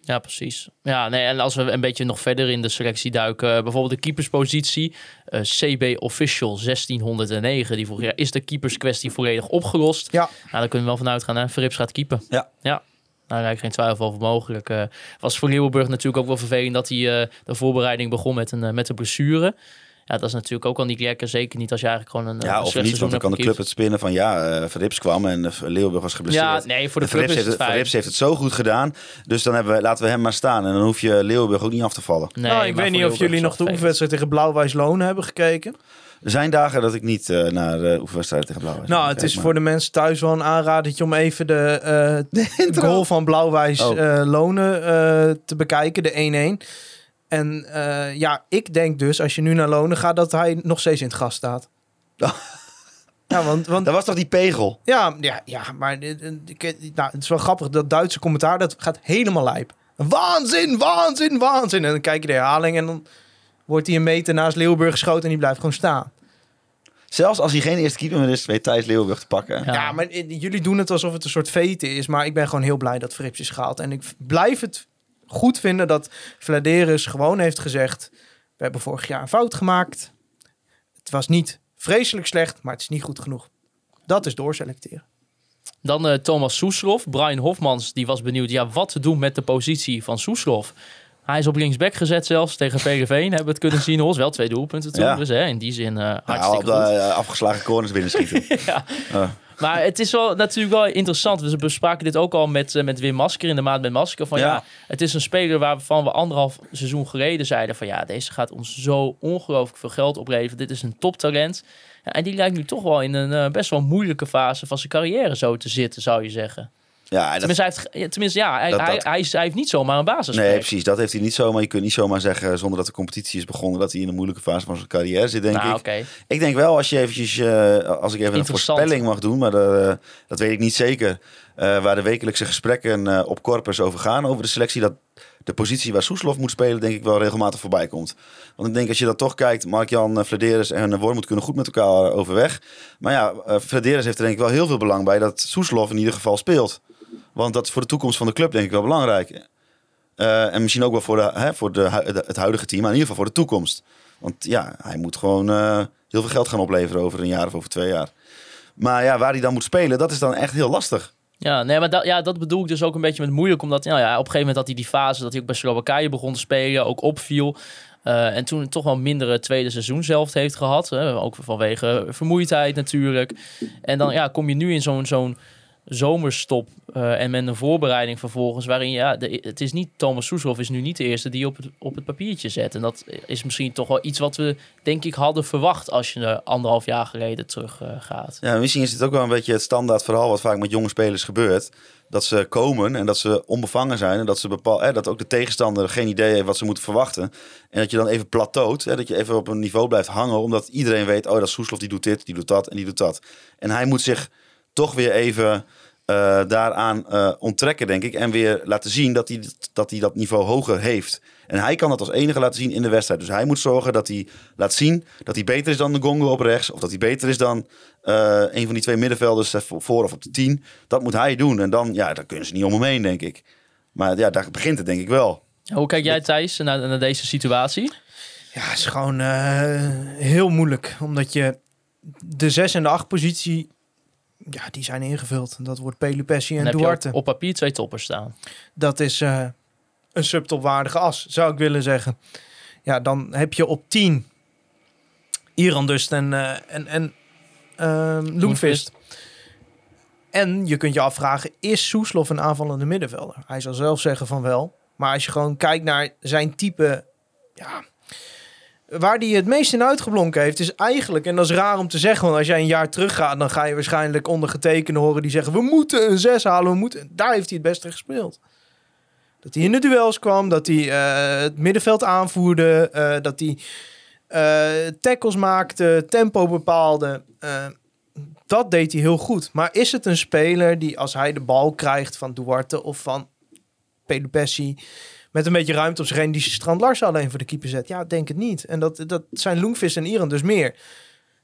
Ja, precies. Ja, nee, en als we een beetje nog verder in de selectie duiken, eh, bijvoorbeeld de keeperspositie, eh, CB Official 1609, die vroeg, ja, is de keeperskwestie volledig opgelost? Ja. Nou, daar kunnen we wel van uitgaan, hè? Verrips gaat keepen. Ja. Ja. Nou, daar ik geen twijfel over mogelijk. Eh, was voor Leeuwenburg natuurlijk ook wel vervelend dat hij eh, de voorbereiding begon met een, met een blessure. Ja, dat is natuurlijk ook al niet lekker. Zeker niet als je eigenlijk gewoon een, eh, Ja, of niet, want dan kan de club het spinnen van ja, eh Verrips kwam en uh, Leeuwenburg was geblesseerd. Ja, nee, voor de En club Verrips is heeft, het. Verrips heeft het zo goed gedaan, dus dan hebben we, laten we hem maar staan. En dan hoef je Leeuwenburg ook niet af te vallen. Nee, nou, ik weet niet of jullie nog de oefenwedstrijd tegen Blauw-Wijs Lonen hebben gekeken. Er zijn dagen dat ik niet eh, naar de oefenwedstrijd tegen Blauw Nou, het is voor de mensen thuis wel een aanradertje om even de, eh, de goal van Blauw-Wijs Oh. eh, Lonen eh, te bekijken, de 1-1. En eh, ja, ik denk dus, als je nu naar Lonen gaat, dat hij nog steeds in het gas staat. Ja, want, want Dat was toch die pegel? ja, ja, ja, maar dit- dit- nou, het is wel grappig, dat Duitse commentaar, dat gaat helemaal lijp. Waanzin, waanzin, waanzin. En dan kijk je de herhaling en dan wordt hij een meter naast Leeuwburg geschoten en die blijft gewoon staan. Zelfs als hij geen eerste keeper is, weet Thijs Leeuwenburg te pakken. Ja. Ja, maar eh, jullie doen het alsof het een soort vete is. Maar ik ben gewoon heel blij dat Frips is gehaald. En ik blijf het goed vinden dat Vladeris gewoon heeft gezegd... We hebben vorig jaar een fout gemaakt. Het was niet vreselijk slecht, maar het is niet goed genoeg. Dat is doorselecteren. Dan eh, Thomas Soeslof. Brian Hofmans die was benieuwd ja, wat te doen met de positie van Soeslof. Hij is op linksback gezet zelfs tegen PGV. Hebben we het kunnen zien. Hols wel twee doelpunten toen. Ja. Dus hè, in die zin eh Nou, op hartstikke de goed. eh, afgeslagen corners binnen schieten. Ja. Maar het is wel natuurlijk wel interessant. We bespraken dit ook al met, eh, met Wim Masker in de maand met Masker. Van ja. Ja. het is een speler waarvan we anderhalf seizoen geleden zeiden van ja, deze gaat ons zo ongelooflijk veel geld opleveren. Dit is een toptalent. Ja, en die lijkt nu toch wel in een eh, best wel moeilijke fase van zijn carrière zo te zitten, zou je zeggen. Ja, dat, Tenminste, hij heeft, tenminste ja, hij, Dat- hij, dat- hij, heeft niet zomaar een basis. nee, precies. Dat heeft hij niet zomaar. Je kunt niet zomaar zeggen, zonder dat de competitie is begonnen, dat hij in een moeilijke fase van zijn carrière zit, denk nou, ik. Ik denk wel, als je eventjes, eh, als ik even een voorspelling mag doen, maar dat, eh, dat weet ik niet zeker. eh, waar de wekelijkse gesprekken op Corpus over gaan, over de selectie, dat de positie waar Soeslof moet spelen, denk ik wel regelmatig voorbij komt. Want ik denk, als je dat toch kijkt, Mark-Jan Vladeris en Wormoed kunnen goed met elkaar overweg. Maar ja, Vladeris heeft er denk ik wel heel veel belang bij dat Soeslof in ieder geval speelt. Want dat is voor de toekomst van de club denk ik wel belangrijk. Uh, en misschien ook wel voor, de, hè, voor de, het huidige team, maar in ieder geval voor de toekomst. Want ja, hij moet gewoon uh, heel veel geld gaan opleveren over een jaar of over twee jaar. Maar ja, waar hij dan moet spelen, dat is dan echt heel lastig. Ja, nee, maar dat, ja, dat bedoel ik dus ook een beetje met moeilijk. Omdat nou ja, op een gegeven moment had hij die fase dat hij ook bij Slowakije begon te spelen, ook opviel. Uh, en toen toch wel mindere tweede seizoen zelf heeft gehad. Hè, ook vanwege vermoeidheid natuurlijk. En dan ja, kom je nu in zo'n zo'n zomerstop uh, en met een voorbereiding vervolgens waarin ja, de, het is niet Thomas Soeslof is nu niet de eerste die op het, op het papiertje zet en dat is misschien toch wel iets wat we denk ik hadden verwacht als je er anderhalf jaar geleden terug uh, gaat. Ja, misschien is het ook wel een beetje het standaard verhaal wat vaak met jonge spelers gebeurt. Dat ze komen en dat ze onbevangen zijn en dat, ze bepaal, eh, dat ook de tegenstander geen idee heeft wat ze moeten verwachten. En dat je dan even plateaut, eh, dat je even op een niveau blijft hangen omdat iedereen weet, oh dat Soeslof, die doet dit, die doet dat en die doet dat. En hij moet zich toch weer even eh, daaraan eh, onttrekken, denk ik. En weer laten zien dat hij, dat hij dat niveau hoger heeft. En hij kan dat als enige laten zien in de wedstrijd. Dus hij moet zorgen dat hij laat zien dat hij beter is dan de Gongo op rechts. Of dat hij beter is dan eh, een van die twee middenvelders voor of op de 10. Dat moet hij doen. En dan, ja, dan kunnen ze niet om hem heen, denk ik. Maar ja, daar begint het denk ik wel. Hoe kijk jij Thijs naar, naar deze situatie? Ja, het is gewoon eh, heel moeilijk. Omdat je de 6 en de 8 positie, ja, die zijn ingevuld. Dat wordt Pelupessi en je Duarte. op, papier twee toppers staan. Dat is eh, een subtopwaardige as, zou ik willen zeggen. Ja, dan heb je op 10 Iran dus en, eh, en, en Loenvist. En je kunt je afvragen, is Soeslof een aanvallende middenvelder? Hij zal zelf zeggen van wel. Maar als je gewoon kijkt naar zijn type... Ja, waar hij het meest in uitgeblonken heeft, is eigenlijk... En dat is raar om te zeggen, want als jij een jaar teruggaat... dan ga je waarschijnlijk ondergetekende horen die zeggen... we moeten een 6 halen, we moeten... Daar heeft hij het beste gespeeld. Dat hij in de duels kwam, dat hij eh, het middenveld aanvoerde... eh, dat hij eh, tackles maakte, tempo bepaalde... dat deed hij heel goed. Maar is het een speler die als hij de bal krijgt van Duarte of van Pelupessi... met een beetje ruimte op zich heen die Strand Larsen alleen voor de keeper zet? Ja, denk het niet. En dat, dat zijn Loengvis en Iran dus meer.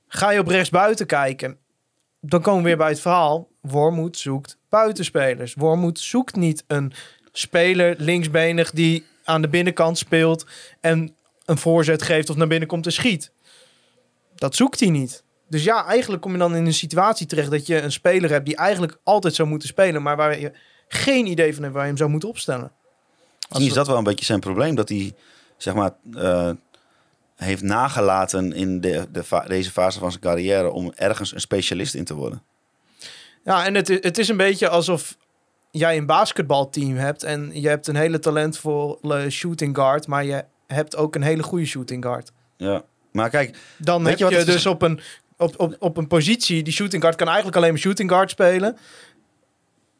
Ga je op rechts buiten kijken, dan komen we weer bij het verhaal. Wormoed zoekt buitenspelers. Wormoed zoekt niet een speler linksbenig die aan de binnenkant speelt... en een voorzet geeft of naar binnen komt en schiet. Dat zoekt hij niet. Dus ja, eigenlijk kom je dan in een situatie terecht dat je een speler hebt die eigenlijk altijd zou moeten spelen, maar waar je geen idee van hebt waar je hem zou moeten opstellen. Misschien is dat wel een beetje zijn probleem. Dat hij, zeg maar, eh, heeft nagelaten in de, de fa- deze fase van zijn carrière... om ergens een specialist in te worden. Ja, en het, het is een beetje alsof jij een basketbalteam hebt en je hebt een hele talentvolle shooting guard, maar je hebt ook een hele goede shooting guard. Ja. Maar kijk, Dan Weet heb je is? dus op een, op, op, op een positie, die shooting guard kan eigenlijk alleen maar shooting guard spelen.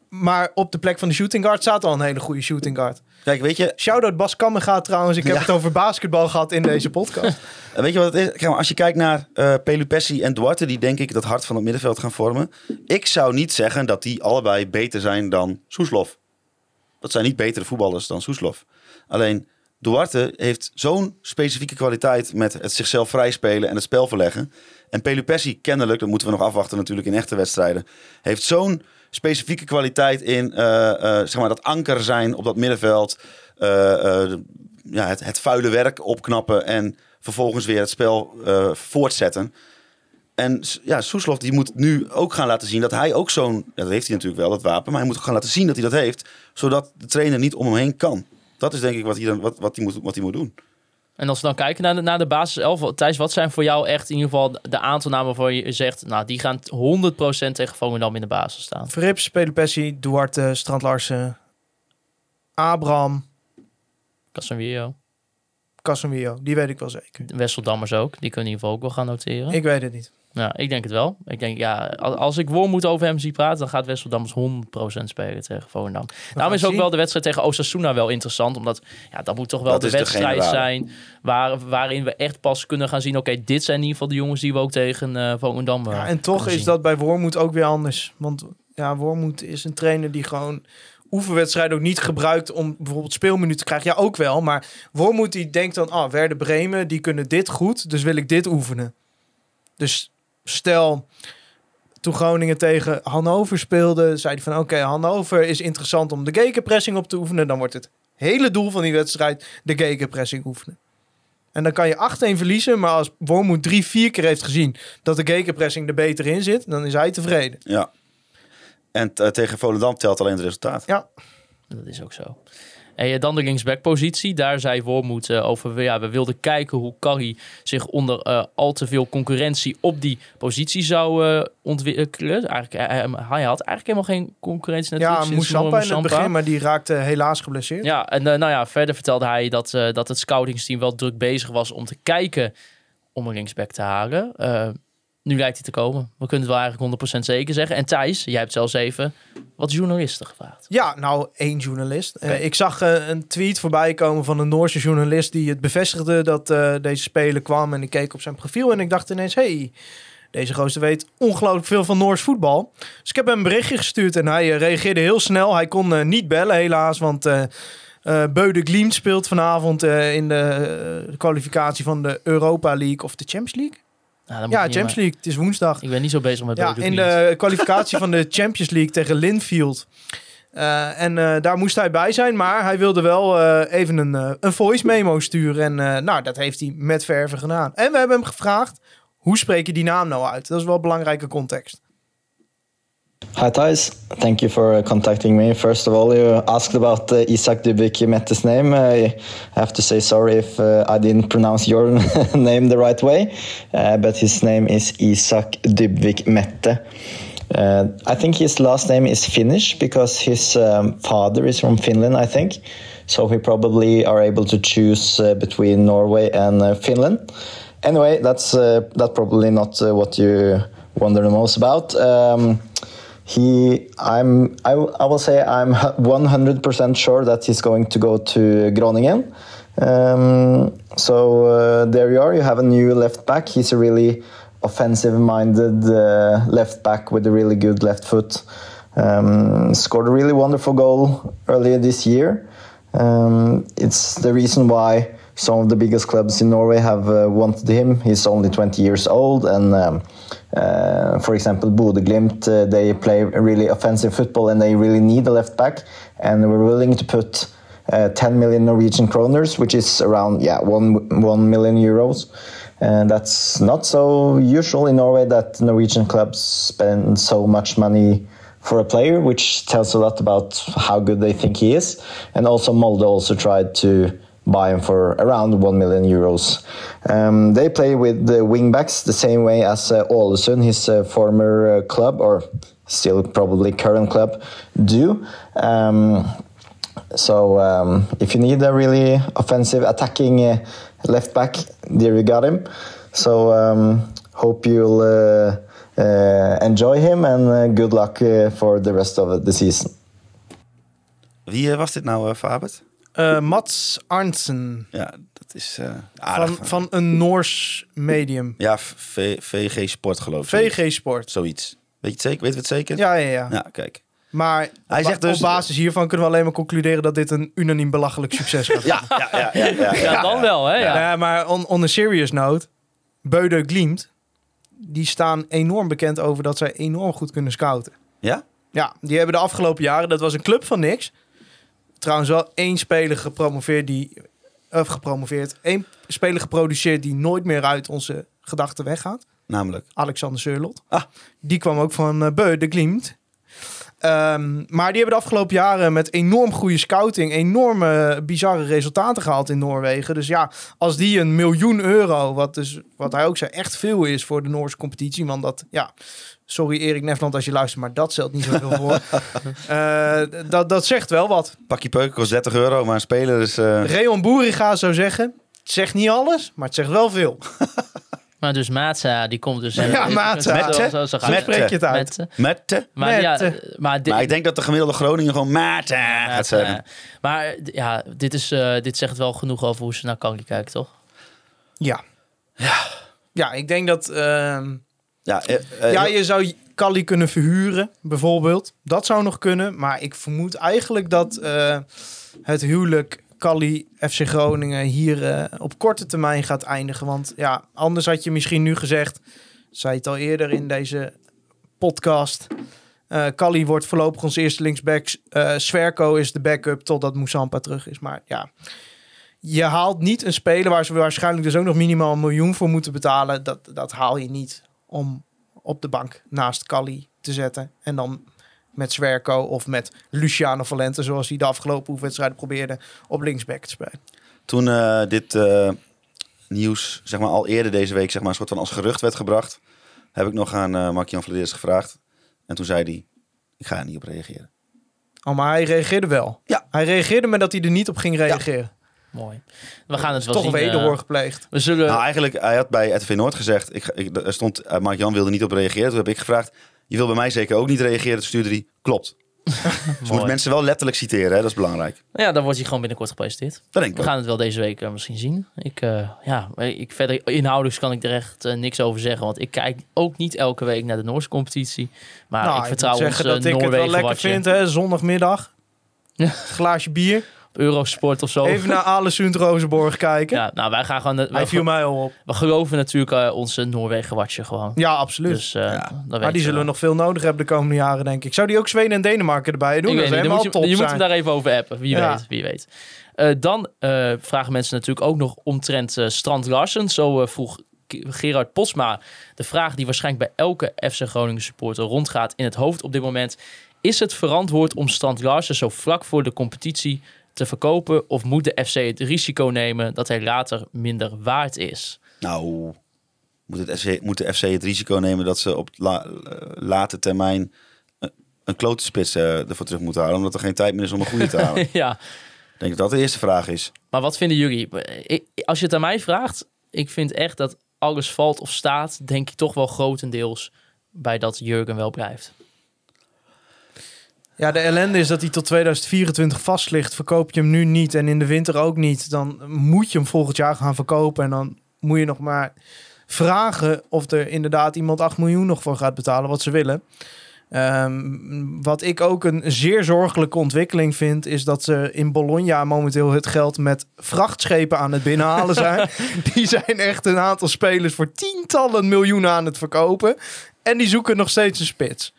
Maar op de plek van de shooting guard staat al een hele goede shooting guard. Kijk weet, je, Shout-out Bas Kammergaat trouwens. Ik heb Ja. het over basketbal gehad in deze podcast. weet je wat het is? Kijk, maar als je kijkt naar eh Pelupessi en Duarte... die denk ik dat hart van het middenveld gaan vormen. Ik zou niet zeggen dat die allebei beter zijn dan Soeslof. Dat zijn niet betere voetballers dan Soeslof. Alleen Duarte heeft zo'n specifieke kwaliteit... met het zichzelf vrijspelen en het spel verleggen. En Pelupessi kennelijk, dat moeten we nog afwachten natuurlijk in echte wedstrijden... heeft zo'n specifieke kwaliteit in eh, eh, zeg maar dat anker zijn op dat middenveld... eh, ja, het, het vuile werk opknappen en vervolgens weer het spel voortzetten. En ja, Soeslof die moet nu ook gaan laten zien dat hij ook zo'n... dat heeft hij natuurlijk wel, dat wapen. Maar hij moet ook gaan laten zien dat hij dat heeft. Zodat de trainer niet om hem heen kan. Dat is denk ik wat hij, dan, wat, wat hij, moet, wat hij moet doen. En als we dan kijken naar de, naar de basis 11, Thijs, wat zijn voor jou echt in ieder geval de aantal namen waarvan je zegt, nou, die gaan 100% tegen Volendam in de basis staan? Frips, Pelupessi, Duarte, Strand Larsen, Abraham, Casemiro, Casemiro. Die weet ik wel zeker. Wesseldammers ook, die kunnen in ieder geval ook wel gaan noteren. Ik weet het niet. Ja, ik denk het wel. Ik denk, ja, al- als ik Wormoed over hem zie praten, dan gaat Wesseldammers 100% spelen tegen Volendam. Daarom is ook zien. wel de wedstrijd tegen Osasuna wel interessant, omdat ja, dat moet toch wel Dat de wedstrijd zijn waar, waarin we echt pas kunnen gaan zien, oké, dit zijn in ieder geval de jongens die we ook tegen eh Volendam eh, Ja, en toch is zien. dat bij Wormoed ook weer anders. Want ja, Wormoed is een trainer die gewoon oefenwedstrijden ook niet gebruikt om bijvoorbeeld speelminuten te krijgen. Ja, ook wel. Maar Wormoed die denkt dan, ah, Werder Bremen, die kunnen dit goed, dus wil ik dit oefenen. Dus stel, toen Groningen tegen Hannover speelde, zei hij van, oké, Hannover is interessant om de gegenpressing op te oefenen. Dan wordt het hele doel van die wedstrijd de gegenpressing oefenen. En dan kan je 8-1 verliezen, maar als Wormoed drie, vier keer heeft gezien dat de gegenpressing er beter in zit, dan is hij tevreden. Ja. En eh, tegen Volendam telt alleen het resultaat. Ja, Dat is ook zo. En dan de linksbackpositie. Daar zei Wormoed eh, over, ja, we wilden kijken hoe Carrie zich onder eh, al te veel concurrentie op die positie zou eh, ontwikkelen. Eigenlijk, hij, had eigenlijk helemaal geen concurrentie ja Moussampa in het begin, maar die raakte helaas geblesseerd. Ja, en nou ja, verder vertelde hij dat, dat het scoutingsteam wel druk bezig was om te kijken om een linksback te halen. Nu lijkt hij te komen. We kunnen het wel eigenlijk 100% zeker zeggen. En Thijs, jij hebt zelfs even wat journalisten gevraagd. Ja, nou, één journalist. Eh, ik zag eh, een tweet voorbij komen van een Noorse journalist die het bevestigde dat eh, deze speler kwam. En ik keek op zijn profiel en ik dacht ineens, hey, Deze gozer weet ongelooflijk veel van Noors voetbal. Dus ik heb hem een berichtje gestuurd en hij reageerde heel snel. Hij kon niet bellen helaas, want eh, Beude Glimt speelt vanavond in de kwalificatie van de Europa League of de Champions League. Nou, Ja, Champions League. Het is woensdag. Ik ben niet zo bezig met Ja, in de kwalificatie van de Champions League tegen Linfield. Eh, en eh, daar moest hij bij zijn, maar hij wilde wel eh, even een, een voice memo sturen. En nou, dat heeft hij met verven gedaan. En we hebben hem gevraagd, hoe spreek je die naam nou uit? Dat is wel een belangrijke context. Hi Thijs, thank you for uh, contacting me. First of all, you asked about uh, Isaac Dubik Mette's name. I have to say sorry if uh, I didn't pronounce your name the right way, uh, but his name is Isaac Dubvik Mette. Uh, I think his last name is Finnish because his um, father is from Finland, I think. So we probably are able to choose uh, between Norway and uh, Finland. Anyway, that's that's probably not what you wonder the most about. Um, he, I'm, I, I will say I'm 100% sure that he's going to go to Groningen. Um, so uh, there you are. You have a new left back. He's a really offensive-minded uh, left back with a really good left foot. Um, scored a really wonderful goal earlier this year. Um, it's the reason why some of the biggest clubs in Norway have uh, wanted him. He's only 20 years old, and um, uh, for example, Bodø Glimt, uh, they play really offensive football and they really need a left back, and we're willing to put uh, 10 million Norwegian kroners, which is around yeah one one million euros. And that's not so usual in Norway that Norwegian clubs spend so much money for a player, which tells a lot about how good they think he is. And also Molde also tried to buy him for around 1 million euros. Um, they play with the wingbacks the same way as uh, his uh, former uh, club, or still probably current club, do. Um, so um, if you need a really offensive attacking uh, left back, there you got him. So um, hope you'll uh, uh, enjoy him and uh, good luck for the rest of the season. Wie eh, was dit nou, eh Fabert? Eh, Mats Arntzen Ja, dat is eh aardig. van, van een Noors medium. Ja, V- VG Sport geloof ik. VG Sport. Zoiets. Weet je het zeker? Weet je het zeker? Ja, ja, ja. Ja, kijk. Maar Hij op, zegt dus- op basis hiervan kunnen we alleen maar concluderen dat dit een unaniem belachelijk succes gaat. Ja, ja, ja, ja, ja, Ja, dan wel, hè? Ja. Ja, maar on, on a serious note, Beude Glimt, die staan enorm bekend over dat zij enorm goed kunnen scouten. Ja? Ja, die hebben de afgelopen jaren, dat was een club van niks. Trouwens wel één speler gepromoveerd die, of gepromoveerd, één speler geproduceerd die nooit meer uit onze gedachten weggaat. Namelijk. Alexander Seurlot. Ah. Die kwam ook van uh, Beu de Glimt. Ehm, maar die hebben de afgelopen jaren met enorm goede scouting enorme bizarre resultaten gehaald in Noorwegen. Dus ja, als die een miljoen euro, wat, dus, wat hij ook zei, echt veel is voor de Noorse competitie. Want dat, ja, sorry Erik Nefland als je luistert, maar dat stelt niet zoveel voor. Eh, dat, dat zegt wel wat. Pakje peuken kost 30 euro, maar een speler is... eh, Reon Boeriga zou zeggen, het zegt niet alles, maar het zegt wel veel. Maar dus Maatsa, die komt dus... Ja, Maatsa. zo- zo- gaat spreek je het uit? Met, met de... maar Met, ja, maar dit, Maar ik denk dat de gemiddelde Groningen gewoon Maarten gaat Maatsa, zeggen. ja. Maar ja, dit, is, eh, dit zegt wel genoeg over hoe ze naar Kankie kijken, toch? Ja. Ja. Ja, ik denk dat... ehm, Ja, eh, eh, Ja, je zou Kali kunnen verhuren, bijvoorbeeld. Dat zou nog kunnen. Maar ik vermoed eigenlijk dat eh, het huwelijk Kali FC Groningen hier eh, op korte termijn gaat eindigen. Want ja, anders had je misschien nu gezegd, zei het al eerder in deze podcast. eh Kali wordt voorlopig ons eerste linksback. eh Sverko is de backup totdat Moussampa terug is. Maar ja, je haalt niet een speler waar ze waarschijnlijk dus ook nog minimaal een miljoen voor moeten betalen. Dat, dat haal je niet om op de bank naast Kali te zetten. En dan met Zwerko of met Luciano Valente, zoals hij de afgelopen oefenwedstrijden probeerde, op linksback te spelen. Toen eh, dit eh, nieuws zeg maar, al eerder deze week zeg maar, een soort van als gerucht werd gebracht, heb ik nog aan eh Mark-Jan Vladeers gevraagd. En toen zei hij, ik ga er niet op reageren. Oh, maar hij reageerde wel. Ja. Hij reageerde met dat hij er niet op ging reageren. Mooi. We gaan het wel Toch zien. wederhoor eh, gepleegd. we zullen... Nou, eigenlijk, hij had bij RTV Noord gezegd, ik, ik, er stond, Mark-Jan wilde niet op reageren. Toen heb ik gevraagd, je wil bij mij zeker ook niet reageren. Toen stuurde hij, klopt. Dus je moet mensen wel letterlijk citeren, hè? dat is belangrijk. Ja, dan wordt hij gewoon binnenkort gepresenteerd. Dat denk ik We gaan het wel deze week eh, misschien zien. Ik, eh, ja, ik, verder inhoudelijks kan ik er echt eh, niks over zeggen. Want ik kijk ook niet elke week naar de Noorse competitie. Maar Nou, ik vertrouw moet ons uh, dat ik het wel lekker watje vind, hè? Zondagmiddag. Glaasje bier. Eurosport of zo. Even naar Alessund Rozenborg kijken. Ja, nou, wij gaan gewoon... Hij We, viel mij al op. we geloven natuurlijk eh, onze Noorwegen watje gewoon. Ja, absoluut. Dus eh, Ja. dat maar die zullen we nog veel nodig hebben de komende jaren, denk ik. Zou die ook Zweden en Denemarken erbij doen? Ik Dat weet zou niet, dan helemaal moet je, top je moet hem daar even over appen. Wie Ja. weet, wie weet. Eh, dan eh, vragen mensen natuurlijk ook nog omtrent eh, Strand Larsen. Zo eh, vroeg Gerard Posma de vraag die waarschijnlijk bij elke FC Groningen supporter rondgaat in het hoofd op dit moment. Is het verantwoord om Strand Larsen zo vlak voor de competitie te verkopen? Of moet de FC het risico nemen dat hij later minder waard is? Nou, moet, het FC, moet de FC het risico nemen dat ze op la, eh, late termijn een, een klote spits eh, ervoor terug moeten halen, omdat er geen tijd meer is om een goede te halen? Ik ja, denk dat dat de eerste vraag is. maar wat vinden jullie? Ik- als je het aan mij vraagt, ik vind echt dat alles valt of staat, denk ik toch wel grotendeels bij dat Jurgen wel blijft. Ja, de ellende is dat hij tot 2024 vast ligt. Verkoop je hem nu niet en in de winter ook niet, dan moet je hem volgend jaar gaan verkopen. En dan moet je nog maar vragen of er inderdaad iemand 8 miljoen nog voor gaat betalen, wat ze willen. Ehm, wat ik ook een zeer zorgelijke ontwikkeling vind, is dat ze in Bologna momenteel het geld met vrachtschepen aan het binnenhalen zijn. die zijn echt een aantal spelers voor tientallen miljoenen aan het verkopen. En die zoeken nog steeds een spits.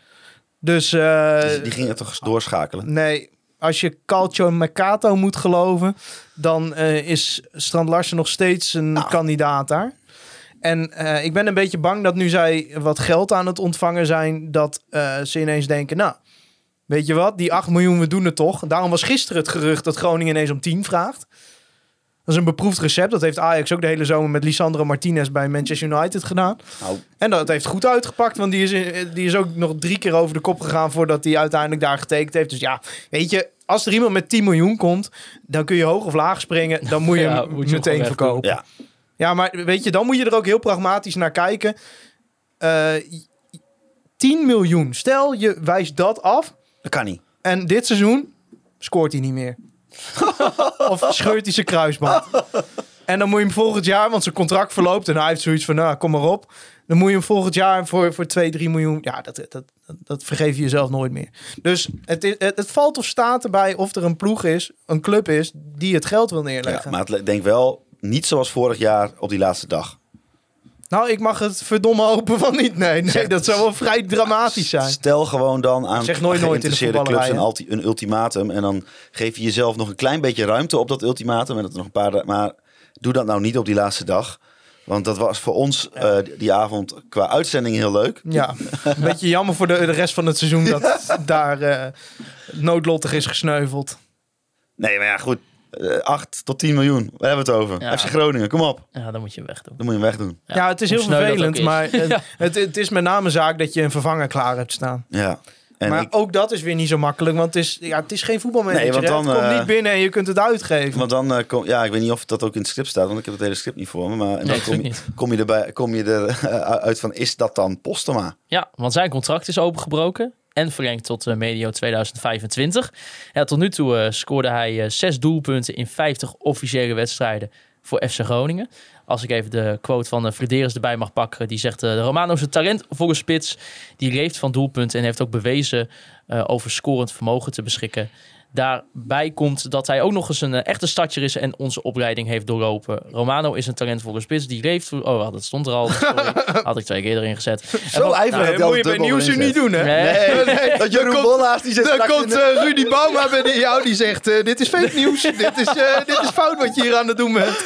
Dus, Dus die gingen toch doorschakelen. Nee, als je Calcio Mercato moet geloven, dan eh, is Strand Larsen nog steeds een Nou. kandidaat daar. En eh, ik ben een beetje bang dat nu zij wat geld aan het ontvangen zijn, dat ze ineens denken, nou, weet je wat, die 8 miljoen, we doen het toch. Daarom was gisteren het gerucht dat Groningen ineens om 10 vraagt. Dat is een beproefd recept. Dat heeft Ajax ook de hele zomer met Lisandro Martinez bij Manchester United gedaan. Nou, En dat heeft goed uitgepakt, want die is, in- die is ook nog drie keer over de kop gegaan voordat hij uiteindelijk daar getekend heeft. Dus ja, weet je, als er iemand met 10 miljoen komt, dan kun je hoog of laag springen. Dan moet je Ja, hem moet je meteen verkopen. ja. Ja, maar weet je, dan moet je er ook heel pragmatisch naar kijken. Eh 10 miljoen. Stel, je wijst dat af dat kan niet. en dit seizoen scoort hij niet meer. of scheurt hij zijn kruisband. En dan moet je hem volgend jaar, want zijn contract verloopt en hij heeft zoiets van, nou, kom maar op. Dan moet je hem volgend jaar voor, voor 2, 3 miljoen. Ja, dat, dat, dat, vergeef je jezelf nooit meer. Dus het, het, het valt of staat erbij of er een ploeg is, een club is, die het geld wil Ja, neerleggen. maar het denk wel niet zoals vorig jaar op die laatste dag. Nou, ik mag het verdomme hopen van niet. Nee, nee Zeg- dat zou wel vrij dramatisch zijn. Stel gewoon dan aan Zeg nooit nooit in de geïnteresseerde clubs een, een ultimatum. En dan geef je jezelf nog een klein beetje ruimte op dat ultimatum. En dat nog een paar, maar doe dat nou niet op die laatste dag. Want dat was voor ons eh, die avond qua uitzending heel leuk. Ja, een beetje jammer voor de, de rest van het seizoen dat daar eh, noodlottig is gesneuveld. Nee, maar ja, goed. Eh 8 tot 10 miljoen. Waar hebben we het over? Ja. FC Groningen, kom op. Ja, dan moet je hem wegdoen. Dan moet je hem wegdoen. Ja, het is heel vervelend, is. maar het, Ja. het, het is met name zaak dat je een vervanger klaar hebt staan. Ja. En maar ik, ook dat is weer niet zo makkelijk, want het is, ja, het is geen voetbalmanager. Nee, want dan, het komt eh, niet binnen en je kunt het uitgeven. want dan eh, kom, ja, ik weet niet of dat ook in het script staat, want ik heb het hele script niet voor me. Maar en dan Nee, kom, je, natuurlijk niet. kom je erbij, kom je er eh, uit van, is dat dan Postema? Ja, want zijn contract is opengebroken en verlengd tot eh, medio 2025. Ja, tot nu toe eh, scoorde hij eh, zes doelpunten in 50 officiële wedstrijden voor FC Groningen. Als ik even de quote van de Frederis erbij mag pakken. Die zegt, de Romano is een talent voor een spits. Die leeft van doelpunten en heeft ook bewezen over scorend vermogen te beschikken. Daarbij komt dat hij ook nog eens een eh, echte stadjer is en onze opleiding heeft doorlopen. Romano is een talent voor een spits die leeft... voor- Oh, dat stond er al. Sorry. Had ik twee keer erin gezet. Zo ijverig dat dat moet je bij Nieuwsuur niet doen, hè? Nee. Nee, dat Jeroen Bollaars die zit Dan komt in eh, Rudy Bauma bij jou die zegt: eh, Dit is fake nieuws. dit, is, eh, dit is fout wat je hier aan het doen bent.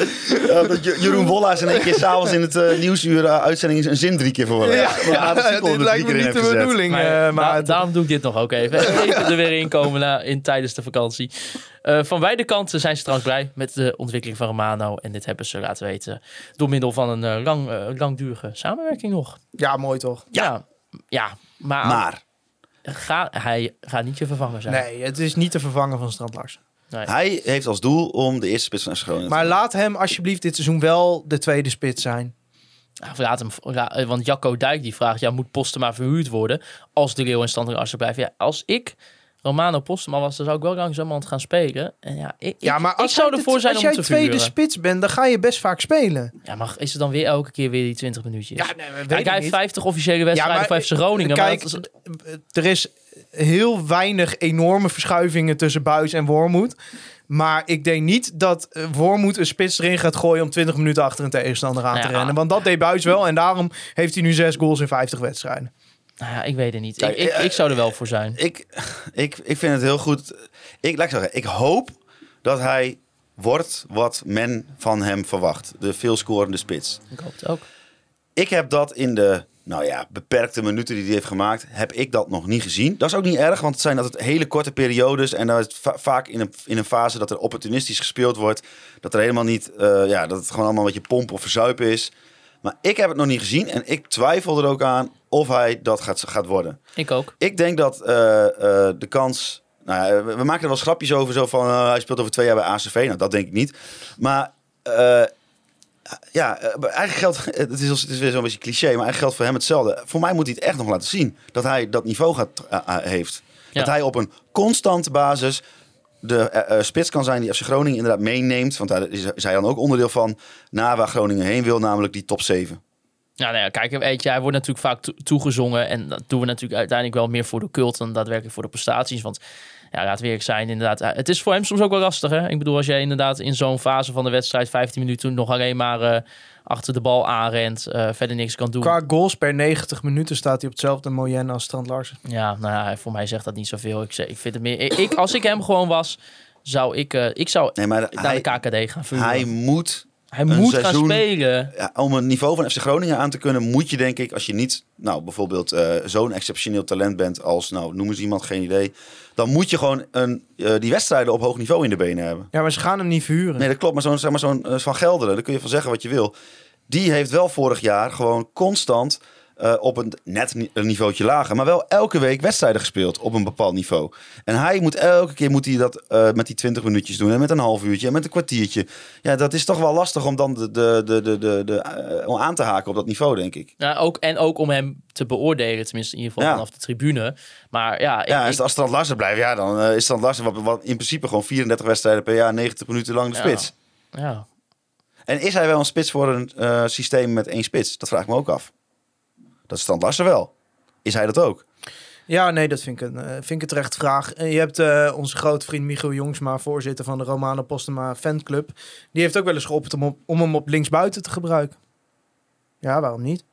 Ja, dat Je- Jeroen Wollaars in één keer s'avons in het nieuwsuur uh, uitzending een zin drie keer voor. Ja, Ja, dat dit lijkt me niet de bedoeling. Maar, maar da- daarom doe ik dit nog ook even. Even er weer inkomen na, in, tijdens de vakantie. Eh, van beide kanten zijn ze trouwens blij met de ontwikkeling van Romano. En dit hebben ze laten weten door middel van een eh, lang, eh, langdurige samenwerking nog. ja, mooi toch? Ja, ja, maar, Maar Ga, hij gaat niet je vervanger zijn. Nee, het is niet te vervangen van Strand Larsen. Nee. hij heeft als doel om de eerste spits van Groningen te Maar laat hem alsjeblieft dit seizoen wel de tweede spits zijn. Ja, laat hem, want Jacco Dijk die vraagt, ja, moet Postema verhuurd worden als de Leeuw en Standard Assen blijven? Ja, als ik Romano Postema was, dan zou ik wel langzamerhand gaan spelen. En ja, ik, Ja, ik- maar ik, als zou jij ervoor de- zijn als om jij te tweede verhuren. spits bent, dan ga je best vaak spelen. Ja, maar is het dan weer elke keer weer die 20 minuutjes? Ja, nee, maar weet Kijk, ik hij heeft niet. 50 officiële wedstrijden maar, voor FC Groningen. Kijk, maar is- er is heel weinig enorme verschuivingen tussen Buis en Wormoed. Maar ik denk niet dat eh, Wormoed een spits erin gaat gooien om 20 minuten achter een tegenstander aan Nou te ja. rennen. Want dat deed Buis wel en daarom heeft hij nu zes goals in 50 wedstrijden. Nou ja, ik weet het niet. Kijk, ik, ik, eh, ik zou er wel voor zijn. Ik, ik, ik vind het heel goed. Ik, laat ik zeggen, ik hoop dat hij wordt wat men van hem verwacht. De veelscorende spits. Ik hoop het ook. Ik heb dat in de nou ja, beperkte minuten die hij heeft gemaakt, heb ik dat nog niet gezien. Dat is ook niet erg, want het zijn altijd hele korte periodes. En dan is het va- vaak in een, in een fase dat er opportunistisch gespeeld wordt. Dat er helemaal niet, eh, ja, dat het gewoon allemaal een beetje pompen of verzuipen is. Maar ik heb het nog niet gezien en ik twijfel er ook aan of hij dat gaat, gaat worden. Ik ook. Ik denk dat eh, eh, de kans. Nou, ja, we, we maken er wel grapjes over, zo van eh, hij speelt over twee jaar bij ACV. Nou, dat denk ik niet. Maar ja, eigenlijk geldt. Het is, het is weer zo'n beetje cliché, maar eigenlijk geldt voor hem hetzelfde. Voor mij moet hij het echt nog laten zien dat hij dat niveau gaat, heeft. Ja. Dat hij op een constante basis de eh, eh, spits kan zijn die FC Groningen inderdaad meeneemt. Want daar is, is hij dan ook onderdeel van. Naar waar Groningen heen wil, namelijk die top 7. Ja, nou ja, kijk, weet je, hij wordt natuurlijk vaak to- toegezongen. En dat doen we natuurlijk uiteindelijk wel meer voor de cult dan daadwerkelijk voor de prestaties. Want ja, laat weer zijn, inderdaad. Het is voor hem soms ook wel lastig, hè? Ik bedoel, als jij inderdaad in zo'n fase van de wedstrijd 15 minuten nog alleen maar eh, achter de bal aanrent, eh, verder niks kan doen. Qua goals per 90 minuten staat hij op hetzelfde Moyenne als Strand Larsen. Ja, nou ja, voor mij zegt dat niet zoveel. Ik, zeg- ik vind het meer. Ik, als ik hem gewoon was, zou ik, eh, ik zou Nee, maar naar hij, de KKD gaan vuren. hij Hij, moet een moet gaan spelen. ja, om een niveau van FC Groningen aan te kunnen, moet je denk ik, als je niet, nou bijvoorbeeld eh, zo'n exceptioneel talent bent als, nou noem eens iemand, geen idee, dan moet je gewoon een, eh, die wedstrijden op hoog niveau in de benen hebben. Ja, maar ze gaan hem niet verhuren. Nee, dat klopt, maar zo'n zeg maar zo'n eh, Van Gelderen, daar kun je van zeggen wat je wil. Die heeft wel vorig jaar gewoon constant eh, op een net een niveautje lager, maar wel elke week wedstrijden gespeeld op een bepaald niveau. En hij moet elke keer moet hij dat eh, met die 20 minuutjes doen en met een half uurtje en met een kwartiertje. Ja, dat is toch wel lastig om dan de, de, de, de, de, de, eh, aan te haken op dat niveau, denk ik. Ja, ook, en ook om hem te beoordelen, tenminste in ieder geval Ja. vanaf de tribune. Maar ja, ik, Ja, als, als Strand Larsen blijft, ja, dan is Strand Larsen wat, wat in principe gewoon 34 wedstrijden per jaar, 90 minuten lang de Ja. spits. ja. En is hij wel een spits voor een systeem met één spits? Dat vraag ik me ook af. Dat is Larsen wel. Is hij dat ook? Ja, nee, dat vind ik een, eh, vind ik een terecht vraag. Je hebt eh, onze grote vriend Michiel Jongsma, voorzitter van de Romano Postema fanclub. Die heeft ook wel eens geopperd om, op- om hem op linksbuiten te gebruiken. Ja, waarom niet?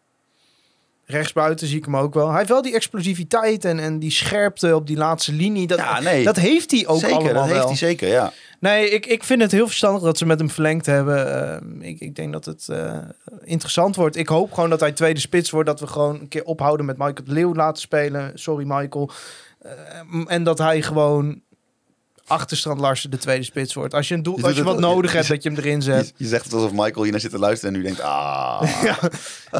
Rechtsbuiten zie ik hem ook wel. Hij heeft wel die explosiviteit en, en die scherpte op die laatste linie. Dat, Ja, nee. dat heeft hij ook zeker, allemaal dat heeft hij zeker, ja. Nee, ik, ik vind het heel verstandig dat ze met hem verlengd hebben. Eh, ik, ik denk dat het eh, interessant wordt. Ik hoop gewoon dat hij tweede spits wordt. Dat we gewoon een keer ophouden met Michael de Leeuw laten spelen. Sorry, Michael. Eh, en dat hij gewoon achterstrand Larsen de tweede spits wordt. Als je, een doel, Je als je wat nodig je- hebt, dat je hem erin zet. Je, je zegt het alsof Michael hier naar zit te luisteren en nu denkt, ah. ja.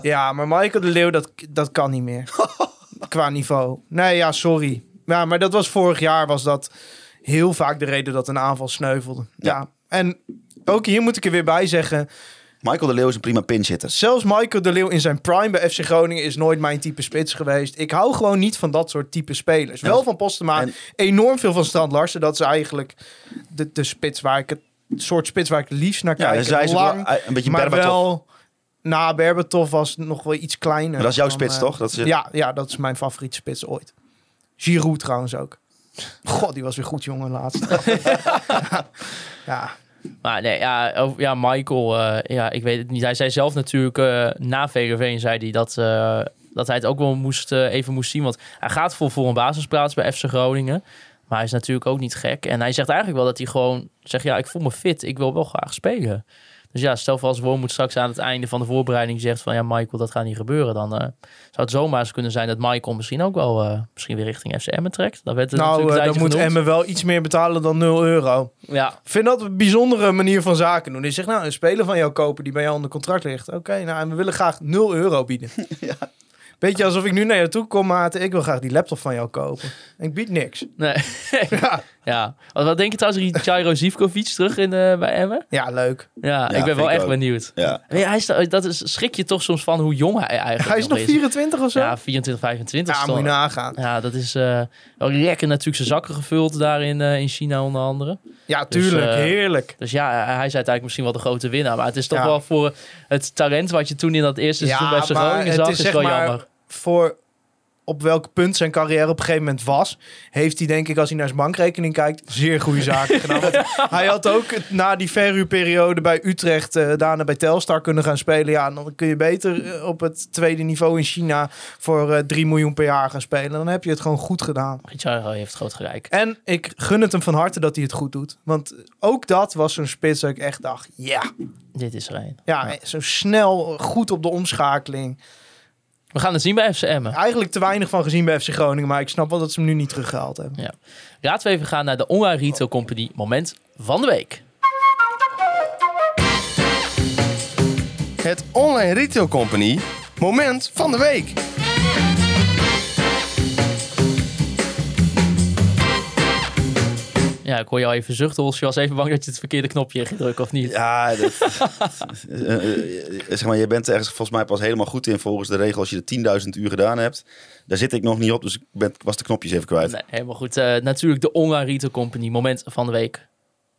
ja, maar Michael de Leeuw, dat, dat kan niet meer. Qua niveau. Nee, ja, sorry. Ja, maar dat was vorig jaar was dat heel vaak de reden dat een aanval sneuvelde. Ja. Ja. En ook hier moet ik er weer bij zeggen. Michael de Leeuw is een prima pinchitter. Zelfs Michael de Leeuw in zijn prime bij FC Groningen is nooit mijn type spits geweest. Ik hou gewoon niet van dat soort type spelers. Wel van Postema, en- enorm veel van Strand Larsen. Dat is eigenlijk de, de spits waar ik het soort spits waar ik het liefst naar Ja, kijk. dus hij is ook Lang, wel, een beetje maar wel... Na Berbatov was het nog wel iets kleiner. Maar dat is jouw dan, spits, eh, toch? Dat is, Ja, ja, dat is mijn favoriete spits ooit. Giroud trouwens ook. God, die was weer goed, jongen, laatst. ja, Maar nee, ja, over- ja Michael, eh, ja, ik weet het niet. Hij zei zelf natuurlijk eh, na VGV zei hij dat, eh, dat hij het ook wel moest, even moest zien. Want hij gaat voor, voor een basisplaats bij FC Groningen. Maar hij is natuurlijk ook niet gek. En hij zegt eigenlijk wel dat hij gewoon zegt, ja, ik voel me fit. Ik wil wel graag spelen. Dus ja, stel voor als Wormoed straks aan het einde van de voorbereiding zegt van... ja, Michael, dat gaat niet gebeuren. Dan eh, zou het zomaar eens kunnen zijn dat Michael misschien ook wel... eh, misschien weer richting FC Emmen trekt. Dat werd het nou, natuurlijk eh, dan moet tijdje Emmen wel iets meer betalen dan 0 euro. Ja, Ik vind dat een bijzondere manier van zaken doen. Die zegt, nou, een speler van jou kopen die bij jou onder contract ligt. Oké, nou, en we willen graag 0 euro bieden. Beetje alsof ik nu naar jou toe kom, maat. Ik wil graag die laptop van jou kopen. Ik bied niks. nee. Ja, Ja. Wat, wat denk je trouwens, Jairo Zivkovic terug in, eh, bij Emmen? Ja, leuk. Ja, ik ben wel ik echt ook. benieuwd. Ja. Hij is, dat is, schrik je toch soms van hoe jong hij eigenlijk Hij is nog is. 24 of zo? Ja, 24, 25. Ja, is moet je nagaan. Ja, dat is eh wel lekker natuurlijk zijn zakken gevuld daar in, eh, in China onder andere. Ja, tuurlijk. eh, heerlijk. Dus ja, hij is uiteindelijk misschien wel de grote winnaar. Maar het is toch Ja. wel voor het talent wat je toen in dat eerste seizoen bij Groningen zag, is, zeg wel maar jammer. voor op welk punt zijn carrière op een gegeven moment was, heeft hij denk ik als hij naar zijn bankrekening kijkt, zeer goede zaken gedaan. Want hij had ook na die verhuurperiode bij Utrecht eh, daarna bij Telstar kunnen gaan spelen. Ja, dan kun je beter eh, op het tweede niveau in China voor eh 3 miljoen per jaar gaan spelen. Dan heb je het gewoon goed gedaan. Jairo heeft groot gelijk. En ik gun het hem van harte dat hij het goed doet. Want ook dat was zo'n spits dat ik echt dacht, ja, Dit is er een. ja, zo snel, goed op de omschakeling. We gaan het zien bij FC Emmen. Eigenlijk te weinig van gezien bij FC Groningen, maar ik snap wel dat ze hem nu niet teruggehaald hebben. Ja. Laten we even gaan naar de Online Retail Company moment van de week. Het Online Retail Company moment van de week. Ja, ik hoor jou even zuchten, Os. Je was even bang dat je het verkeerde knopje drukken, of niet? Ja, dat, eh, eh, zeg maar, je bent er ergens volgens mij pas helemaal goed in volgens de regel als je de 10.000 uur gedaan hebt. Daar zit ik nog niet op, dus ik ben, was de knopjes even kwijt. Nee, helemaal goed. Eh, natuurlijk de Online Retail Company moment van de week.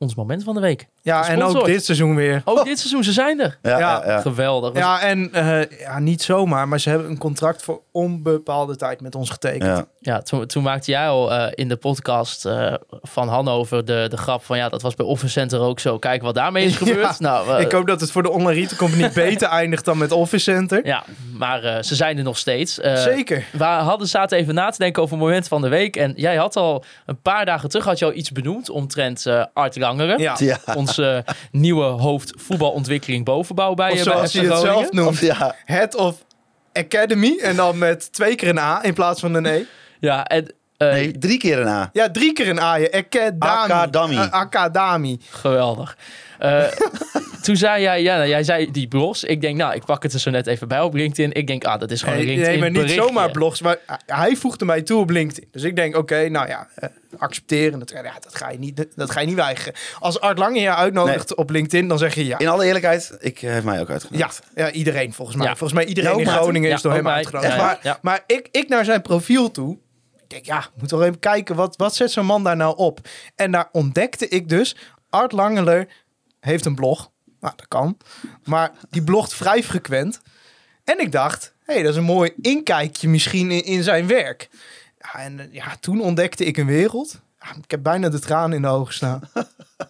Ons moment van de week. Ja, en ook dit seizoen weer. Ook dit seizoen, ze zijn er. Ja, Ja. ja, ja. Geweldig. Ja, en eh, ja, niet zomaar, maar ze hebben een contract voor onbepaalde tijd met ons getekend. Ja. Ja, toen, toen maakte jij al eh, in de podcast eh, van Hannover de, de grap van... ja, dat was bij Office Center ook zo. Kijk wat daarmee is gebeurd. Ja, nou, ik hoop dat het voor de online retail company beter eindigt dan met Office Center. Ja, maar eh, ze zijn er nog steeds. Eh, Zeker. We hadden zaten even na te denken over het moment van de week. En jij had al een paar dagen terug had je al iets benoemd omtrent eh Art Langeren. Ja. Ja. Onze nieuwe hoofd voetbalontwikkeling bovenbouw bij, Of eh, bij zoals hij het zelf noemt. Of ja. Head of Academy. En dan met twee keer een A in plaats van een E. Ja, en eh, Nee, drie keer een A. Ja, drie keer een A. je. Academy. Academy. Eh, Academy. geweldig. Eh, toen zei jij, ja, nou, jij zei die blogs. Ik denk, nou, ik pak het er zo net even bij op LinkedIn. Ik denk, ah, dat is gewoon een Nee, LinkedIn nee, maar niet berichtje. zomaar blogs. Maar hij voegde mij toe op LinkedIn. Dus ik denk, oké, nou ja, eh, accepteren. Dat, ja, dat, ga je niet, dat ga je niet weigeren. Als Art Lange je uitnodigt op LinkedIn, dan zeg je ja. In alle eerlijkheid, ik eh, heeft mij ook Ja, uitgenodigd. ja, iedereen volgens mij. Ja. Volgens mij iedereen Ja, in. Groningen Ja, is door hem uitgenodigd. Ja, ja, maar ja. maar ik, ik naar zijn profiel toe. Ik denk, ja, moet wel even kijken, wat, wat zet zo'n man daar nou op? En daar ontdekte ik dus, Art Langeler heeft een blog. Nou, dat kan. Maar die blogt vrij frequent. En ik dacht, hé, hey, dat is een mooi inkijkje misschien in, in zijn werk. Ja, en ja, toen ontdekte ik een wereld. Ja, ik heb bijna de tranen in de ogen staan.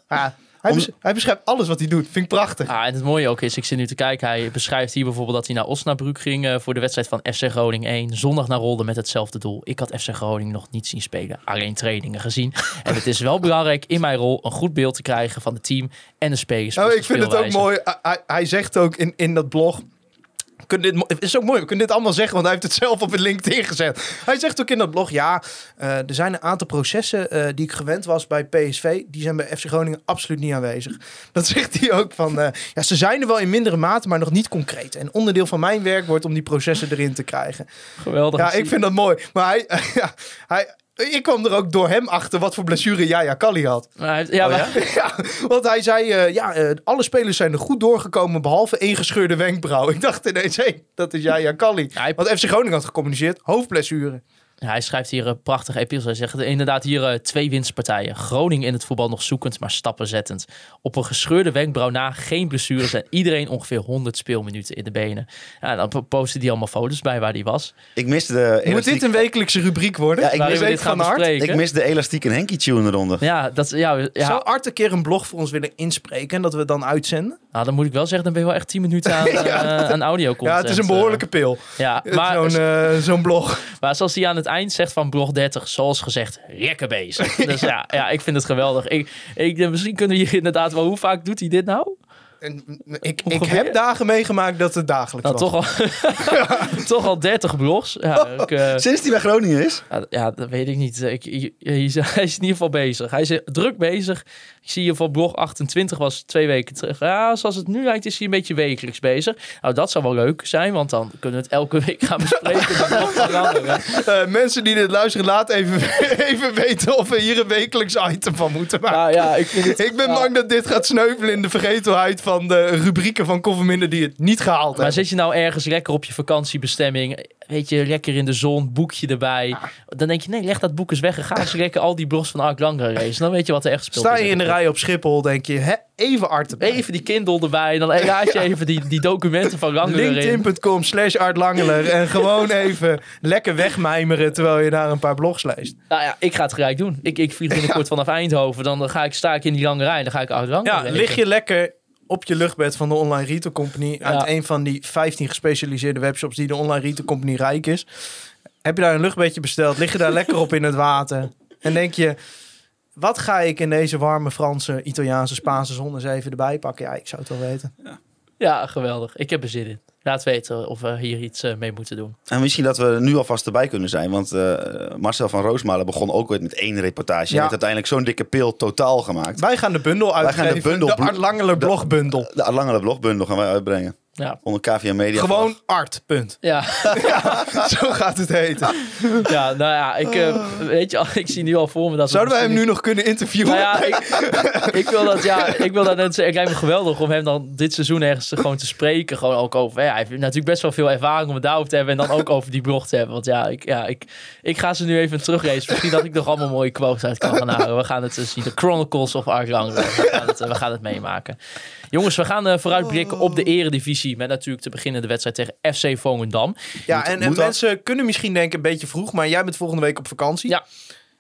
Ja, hij, bes- hij beschrijft alles wat hij doet. Vind ik prachtig. Ah, en het mooie ook is, ik zit nu te kijken, hij beschrijft hier bijvoorbeeld dat hij naar Osnabrück ging eh, voor de wedstrijd van FC Groningen 1. Zondag naar Rolde met hetzelfde doel. Ik had FC Groningen nog niet zien spelen, alleen trainingen gezien. En het is wel belangrijk in mijn rol een goed beeld te krijgen van het team en de spelers. Nou, plus ik vind het ook mooi. Hij, hij zegt ook in, in dat blog. Kunnen dit, het is ook mooi, we kunnen dit allemaal zeggen, want hij heeft het zelf op het LinkedIn gezet. Hij zegt ook in dat blog, ja, eh, er zijn een aantal processen eh, die ik gewend was bij PSV, die zijn bij FC Groningen absoluut niet aanwezig. Dat zegt hij ook van, eh, ja, ze zijn er wel in mindere mate, maar nog niet concreet. En onderdeel van mijn werk wordt om die processen erin te krijgen. Geweldig. Ja, ik vind dat mooi. Maar hij, ja, hij, ik kwam er ook door hem achter wat voor blessure Jaya Kali had. Maar hij heeft- ja, Oh, maar- Ja, want hij zei, eh, ja, eh, alle spelers zijn er goed doorgekomen, behalve één gescheurde wenkbrauw. Ik dacht ineens, hé, dat is Jaya Kalli. Hij- Want FC Groningen had gecommuniceerd, hoofdblessure. Ja, hij schrijft hier een prachtig episode. Hij zegt inderdaad hier eh, twee winstpartijen. Groningen in het voetbal nog zoekend, maar stappen zettend. Op een gescheurde wenkbrauw na, geen blessures en iedereen ongeveer 100 speelminuten in de benen. Ja, dan postte hij allemaal foto's bij waar hij was. Ik miste de Moet dit een wekelijkse rubriek worden? Ja, ik mis, dit gaan ik mis de elastiek en Henkie tune eronder. Ja, dat, ja, ja, Zou Art een keer een blog voor ons willen inspreken en dat we dan uitzenden? nou, dan moet ik wel zeggen, dan ben je wel echt 10 minuten aan, eh, aan audio Ja, het is een behoorlijke pil. ja, Maar, eh, zo'n blog. maar zoals hij aan het eind zegt van blog 30, zoals gezegd, lekker bezig. Dus ja, ja, ik vind het geweldig. Ik, ik, misschien kunnen we hier inderdaad wel, hoe vaak doet hij dit nou? En ik, ik heb dagen meegemaakt dat het dagelijks Nou, was. toch al, toch al 30 blogs. Ja, ik, eh, Sinds hij bij Groningen is? ja, ja, dat weet ik niet. Ik, hij is hij is in ieder geval bezig. Hij is druk bezig. Ik zie je van blog 28 was twee weken terug. Ja, zoals het nu lijkt is hij een beetje wekelijks bezig. Nou, dat zou wel leuk zijn, want dan kunnen we het elke week gaan bespreken. Eh, mensen die dit luisteren, laat even, even weten of we hier een wekelijks item van moeten maken. Nou ja, ik vind het... Ik ben ja. bang dat dit gaat sneuvelen in de vergetelheid van de rubrieken van Kofferminder die het niet gehaald Maar hebben. zit je nou ergens lekker op je vakantiebestemming, weet je, lekker in de zon, boekje erbij. Dan denk je, nee, leg dat boek eens weg en ga eens lekker al die blogs van Ark Langeren lezen. Dan weet je wat er echt speelt. Sta je in de rij op Schiphol, denk je, hè, even art erbij. Even die Kindle erbij en dan laat je even die, die documenten van Langeren in. LinkedIn.com slash Art Langeler en gewoon even lekker wegmijmeren terwijl je daar een paar blogs leest. Nou ja, ik ga het gelijk doen. Ik, ik vlieg binnenkort vanaf Eindhoven. Dan ga ik, sta ik in die lange rij en dan ga ik Ark Langeren Ja, lig je lekker op je luchtbed van de Online Retail Company uit Ja. een van die 15 gespecialiseerde webshops die de Online Retail Company rijk is. Heb je daar een luchtbedje besteld, lig je daar lekker op in het water en denk je, wat ga ik in deze warme Franse, Italiaanse, Spaanse zon eens even erbij pakken? Ja, ik zou het wel weten. Ja, geweldig. Ik heb er zin in. Laat weten of we hier iets eh, mee moeten doen. En misschien dat we nu alvast erbij kunnen zijn. Want eh, Marcel van Roosmalen begon ook ooit met één reportage. Ja. En heeft uiteindelijk zo'n dikke pil totaal gemaakt. Wij gaan de bundel gaan de de, bundel- de- blogbundel. De langere blogbundel gaan wij uitbrengen. Ja. Onder KVM Media. Gewoon art, punt. Ja, Zo gaat het heten. ja nou ja, ik, eh, weet je, al, ik zie nu al voor me dat... we Zouden wij hem nu nog kunnen interviewen? Nou ja, ik, ik wil dat, ja, ik wil dat net zeggen. Het lijkt me geweldig om hem dan dit seizoen ergens te- gewoon te spreken. Gewoon ook over, ja, hij heeft natuurlijk best wel veel ervaring om het daarover te hebben. En dan ook over die blog te hebben. Want ja, ik, ja, ik, ik ga ze nu even teruglezen. Misschien dat ik nog allemaal mooie quotes uit kan gaan halen. We gaan het eh, zien. De Chronicles of Art Langer. We gaan het, eh, we gaan het meemaken. Jongens, we gaan eh, vooruitblikken op de eredivisie. Met natuurlijk te beginnen de wedstrijd tegen FC Volendam. Ja, en, en moet dat? mensen kunnen misschien denken een beetje vroeg, maar jij bent volgende week op vakantie. Ja.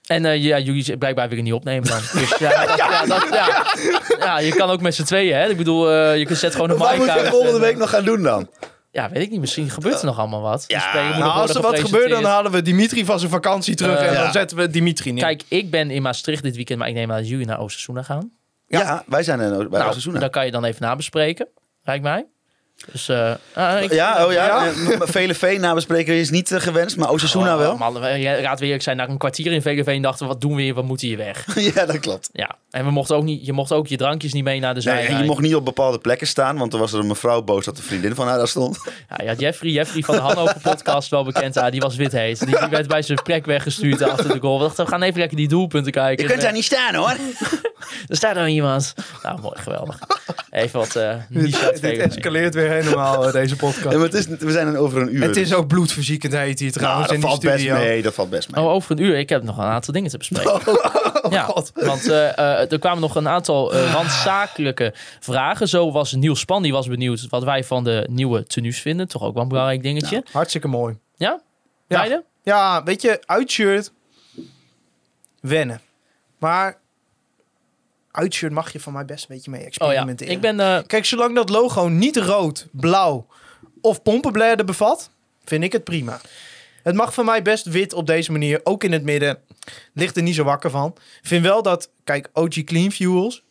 En eh, ja, jullie blijkbaar weer niet opnemen dan. Dus ja, dat, ja, dat, ja. ja, je kan ook met z'n tweeën, hè. Ik bedoel, eh, je kunt zet gewoon een Wat mic moeten we uit volgende en, week eh, nog gaan doen dan? Ja, weet ik niet. Misschien gebeurt er nog allemaal wat. Ja, moet Nou, als er wat gebeurt, dan halen we Dimitri van zijn vakantie terug Eh, en dan ja. zetten we Dimitri neer. Kijk, ik ben in Maastricht dit weekend, maar ik neem aan dat jullie naar Oostersuna gaan. Ja, wij zijn er bij nou, Osasuna. daar kan je dan even nabespreken, lijkt mij. Dus, ah, ik- Ja, oh ja. Ja? Eh, VLV nabespreken is niet eh, gewenst, maar Osasuna Oh, wel. Man, raad weer, ik zijn na een kwartier in VLV en dachten, wat doen we hier, wat moeten hier weg? ja, dat klopt. Ja, en we mochten ook niet, je mocht ook je drankjes niet mee naar de Nee, zijlijn. en je mocht niet op bepaalde plekken staan, want er was er een mevrouw boos dat de vriendin van haar daar stond. Ja, ja, Jeffrey, Jeffrey van de Hannover podcast, wel bekend. Ah, die was wit heet. Die, die werd bij zijn plek weggestuurd achter de goal. We dachten, we gaan even lekker die doelpunten kijken. Je kunt daar niet staan hoor. Er staat er iemand. Nou, mooi, geweldig. Even wat eh niche Dit uitvegen. escaleert weer helemaal, eh, deze podcast. Ja, maar het is, we zijn er over een uur. Het is ook bloedverziekend heet hier Nou, trouwens dat in valt best studio. mee. Dat valt best mee. Oh, over een uur. Ik heb nog een aantal dingen te bespreken. ja, want eh, eh, er kwamen nog een aantal eh, randzakelijke vragen. Zo was Niels Span, die was benieuwd wat wij van de nieuwe tenues vinden. Toch ook wel een belangrijk dingetje. Hartstikke mooi. ja? Ja. Beide? Ja, weet je, uitshirt, wennen. Maar uitshirt mag je van mij best een beetje mee Oh ja, experimenteren. ik ben... eh, Kijk, zolang dat logo niet rood, blauw of pompenbladen bevat, vind ik het prima. Het mag van mij best wit op deze manier, ook in het midden. Ligt er niet zo wakker van. Vind wel dat, kijk, OG Clean Fuels,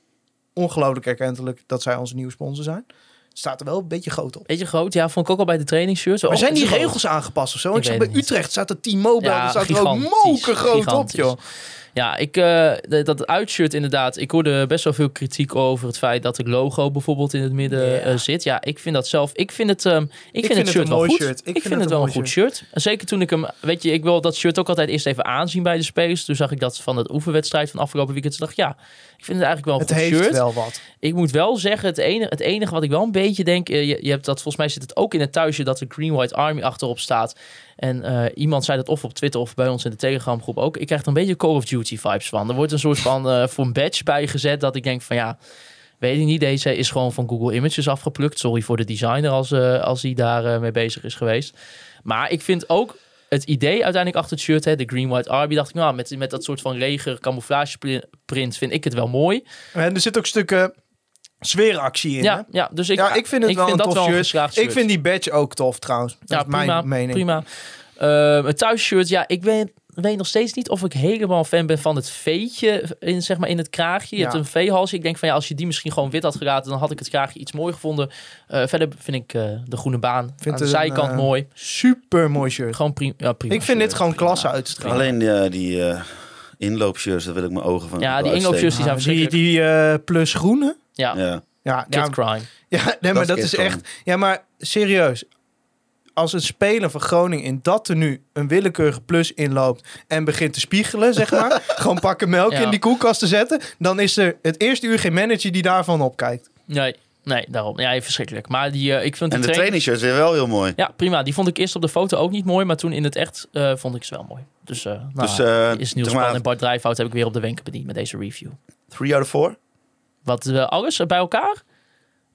ongelooflijk erkentelijk dat zij onze nieuwe sponsor zijn. Staat er wel een beetje groot op. beetje groot. Ja, vond ik ook al bij de trainingsshirts. Maar Oh, zijn die groot. regels aangepast of zo? Ik Ik zag bij. Utrecht staat er T-Mobile, Ja, staat er ook moker groot op, joh. Ja, ik, eh, dat uitshirt inderdaad. Ik hoorde best wel veel kritiek over het feit dat het logo bijvoorbeeld in het midden eh, zit. Ja, ik vind dat zelf. Ik vind het, ehm, ik vind vind het het shirt een wel mooi goed. shirt. Ik, vind, het wel een goed shirt. Zeker toen ik hem, weet je, ik wil dat shirt ook altijd eerst even aanzien bij de spelers. Toen zag ik dat van het oefenwedstrijd van afgelopen weekend. Toen dacht ik, ja, ik vind het eigenlijk wel een Het goed heeft shirt. wel wat. Ik moet wel zeggen, het enige, het enige wat ik wel een beetje denk... eh, je, je hebt dat, volgens mij zit het ook in het thuisje... dat de Green White Army achterop staat. En iemand zei dat of op Twitter of bij ons in de Telegram groep ook. Ik krijg er een beetje Call of Duty vibes van. Er wordt een soort van eh, voor een badge bijgezet... dat ik denk van ja, weet ik niet. Deze is gewoon van Google Images afgeplukt. Sorry voor de designer als, eh, als hij daar eh, mee bezig is geweest. Maar ik vind ook... Het idee uiteindelijk achter het shirt, hè, de Green White Army, dacht ik, nou, met, met dat soort van leger camouflage pri- print vind ik het wel mooi. En er zit ook stukken sfeeractie in. hè? Ja, ja, dus ik, ja, ik vind het wel een tof wel een shirt. Ik vind die badge ook tof trouwens. Dat ja, is mijn mening. prima. Eh, het thuisshirt, ja, ik ben weet nog steeds niet of ik helemaal fan ben van het veetje in, zeg maar, in het kraagje. Je Ja. hebt een veehalsje. Ik denk van ja, als je die misschien gewoon wit had gelaten, dan had ik het kraagje iets mooier gevonden. Eh, verder vind ik eh, de groene baan Vind aan de een, zijkant eh, mooi. Super mooi shirt. Gewoon prima. Ja, prima Ik vind dit gewoon prima. klasse uitstralen. Alleen die eh inloopshirts, daar wil ik mijn ogen van Ja, die inloopshirts die zijn die verschrikkelijk. die eh, plus groene. Ja, Ja. Ja, Kid ja, Crime. ja nee, maar is dat is echt... Ja, maar serieus. Als een speler van Groningen in dat tenue een willekeurige plus inloopt en begint te spiegelen, zeg maar. gewoon pakken melk Ja. in die koelkast te zetten. Dan is er het eerste uur geen manager die daarvan opkijkt. Nee, nee, daarom. Ja, verschrikkelijk. Maar die, eh, ik vind En die de train- trainingsshirts weer wel heel mooi. Ja, prima. Die vond ik eerst op de foto ook niet mooi, maar toen in het echt eh, vond ik ze wel mooi. Dus, eh nou, Dus, is Niels Pan en Bart Drijfhout heb ik weer op de wenken bediend met deze review. Three out of four? Wat alles bij elkaar?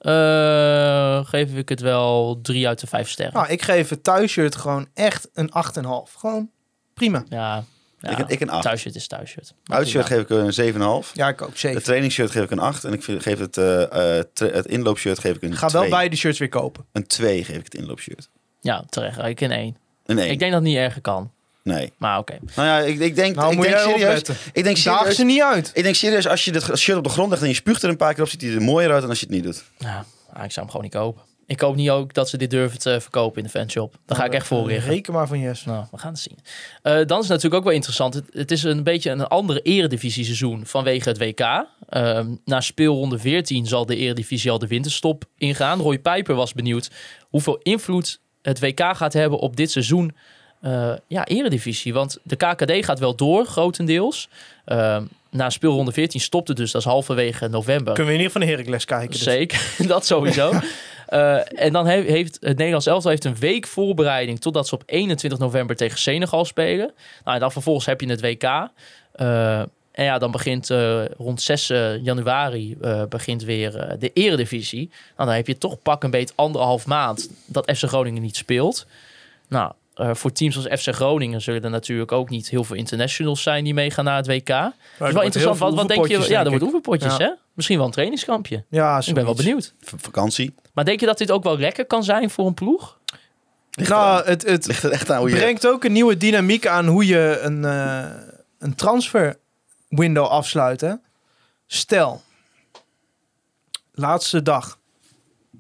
Eh, geef ik het wel drie uit de vijf sterren. Nou, ik geef het thuisshirt gewoon echt een 8,5. Gewoon prima. Ja, ja Ik een- ik een acht. thuisshirt is thuisshirt. Uitshirt geef ik een 7,5. Ja, ik ook zeker. Het trainingsshirt geef ik een 8. En ik geef het, eh, eh, tra- het inloopshirt geef ik een ga 2. wel beide shirts weer kopen. Een 2 geef ik het inloopshirt. Ja, terecht. Ik in één. Een 1. Ik denk dat het niet erger kan. Nee. Maar oké. Nou ja, ik, ik denk, Nou, ik moet denk jij serieus... opletten. Ik denk serieus... ze niet uit. Ik denk serieus, als je dit shirt op de grond legt en je spuugt er een paar keer op, ziet hij er mooier uit dan als je het niet doet. Ja, ah, ik zou hem gewoon niet kopen. Ik hoop niet ook dat ze dit durven te verkopen in de fanshop. Daar ga ik echt voor liggen. Reken maar van yes. Nou, we gaan het zien. Eh, dan is het natuurlijk ook wel interessant. Het, het is een beetje een andere eredivisie seizoen vanwege het WK. Ehm, na speelronde 14 zal de eredivisie al de winterstop ingaan. Roy Pijper was benieuwd hoeveel invloed het WK gaat hebben op dit seizoen. Eh, ja, eredivisie. Want de KKD gaat wel door, grotendeels. Ehm, na speelronde 14 stopt het dus, dat is halverwege november. Kunnen we in ieder geval naar Heracles kijken. Dus. Zeker, dat sowieso. Eh, en dan he- heeft het Nederlands elftal heeft een week voorbereiding totdat ze op 21 november tegen Senegal spelen. Nou, en dan vervolgens heb je het WK. Eh, en ja, dan begint rond 6 eh, januari begint weer de eredivisie. Nou, dan heb je toch pak een beet anderhalf maand dat FC Groningen niet speelt. Nou, eh, voor teams als FC Groningen zullen er natuurlijk ook niet heel veel internationals zijn die meegaan naar het WK. Dat is wel interessant. Wat, wat denk je? Ja, er wordt oefenpotjes, Ja. hè? Misschien wel een trainingskampje. Ja, Ik ben wel benieuwd. V- vakantie. Maar denk je dat dit ook wel lekker kan zijn voor een ploeg? Nou, het, het Ligt er echt aan hoe je... brengt ook een nieuwe dynamiek aan hoe je een, eh, een transfer window afsluit. Hè? Stel, laatste dag.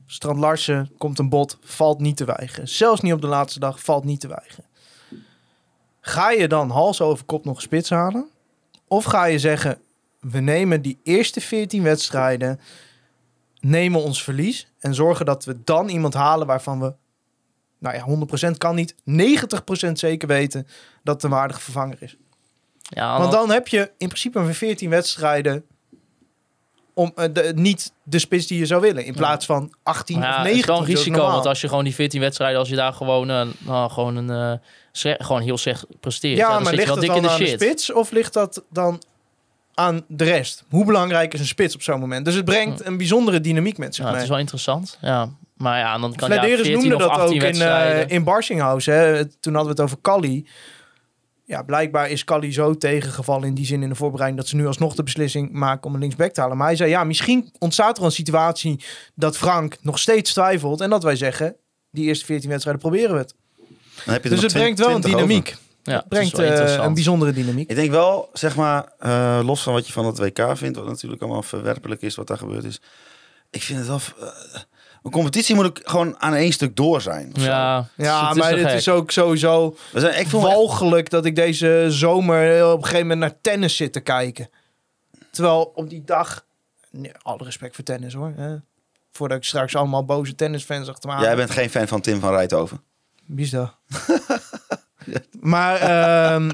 Strand Larsen komt een bod, valt niet te weigeren. Zelfs niet op de laatste dag, valt niet te weigeren. Ga je dan hals over kop nog spits halen? Of ga je zeggen, we nemen die eerste 14 wedstrijden, nemen ons verlies en zorgen dat we dan iemand halen waarvan we nou ja, 100% kan niet, 90% zeker weten dat het een waardige vervanger is. Ja, Want dan heb je in principe een 14 wedstrijden om eh, de, niet de spits die je zou willen. In plaats van 18 ja, of het 19. is wel een zoals risico. Want als je gewoon die 14 wedstrijden, als je daar gewoon, eh, nou, gewoon, een, eh, gewoon heel slecht presteert. ja, dan maar zit je ligt wel het dik in dan de aan de spits of ligt dat dan aan de rest? Hoe belangrijk is een spits op zo'n moment? Dus het brengt een bijzondere dynamiek met zich Ja, het mee. is wel interessant. Ja. Maar ja, dan kan je ja, Flederis 14 noemde dat 18 ook in, in Barsinghouse. Hè. Toen hadden we het over Calli. Ja, blijkbaar is Calli zo tegengevallen in die zin in de voorbereiding... dat ze nu alsnog de beslissing maken om een linksback te halen. Maar hij zei, ja, misschien ontstaat er een situatie... dat Frank nog steeds twijfelt... en dat wij zeggen, die eerste 14 wedstrijden proberen we het. Dan heb je Dus het brengt wel een 20 over. dynamiek. ja, Het brengt eh, een bijzondere dynamiek. Ik denk wel, zeg maar, eh, los van wat je van het WK vindt, wat natuurlijk allemaal verwerpelijk is, wat daar gebeurd is. Ik vind het wel. eh, een competitie moet ook gewoon aan één stuk door zijn. Ja, Ja, het maar dit gek. is ook sowieso We zijn, ik echt- walgelijk dat ik deze zomer op een gegeven moment naar tennis zit te kijken. Terwijl op die dag, nee, alle respect voor tennis hoor. Hè. Voordat ik straks allemaal boze tennisfans achter me aan. Jij bent geen fan van Tim van Rijthoven. Wie is dat? maar ehm,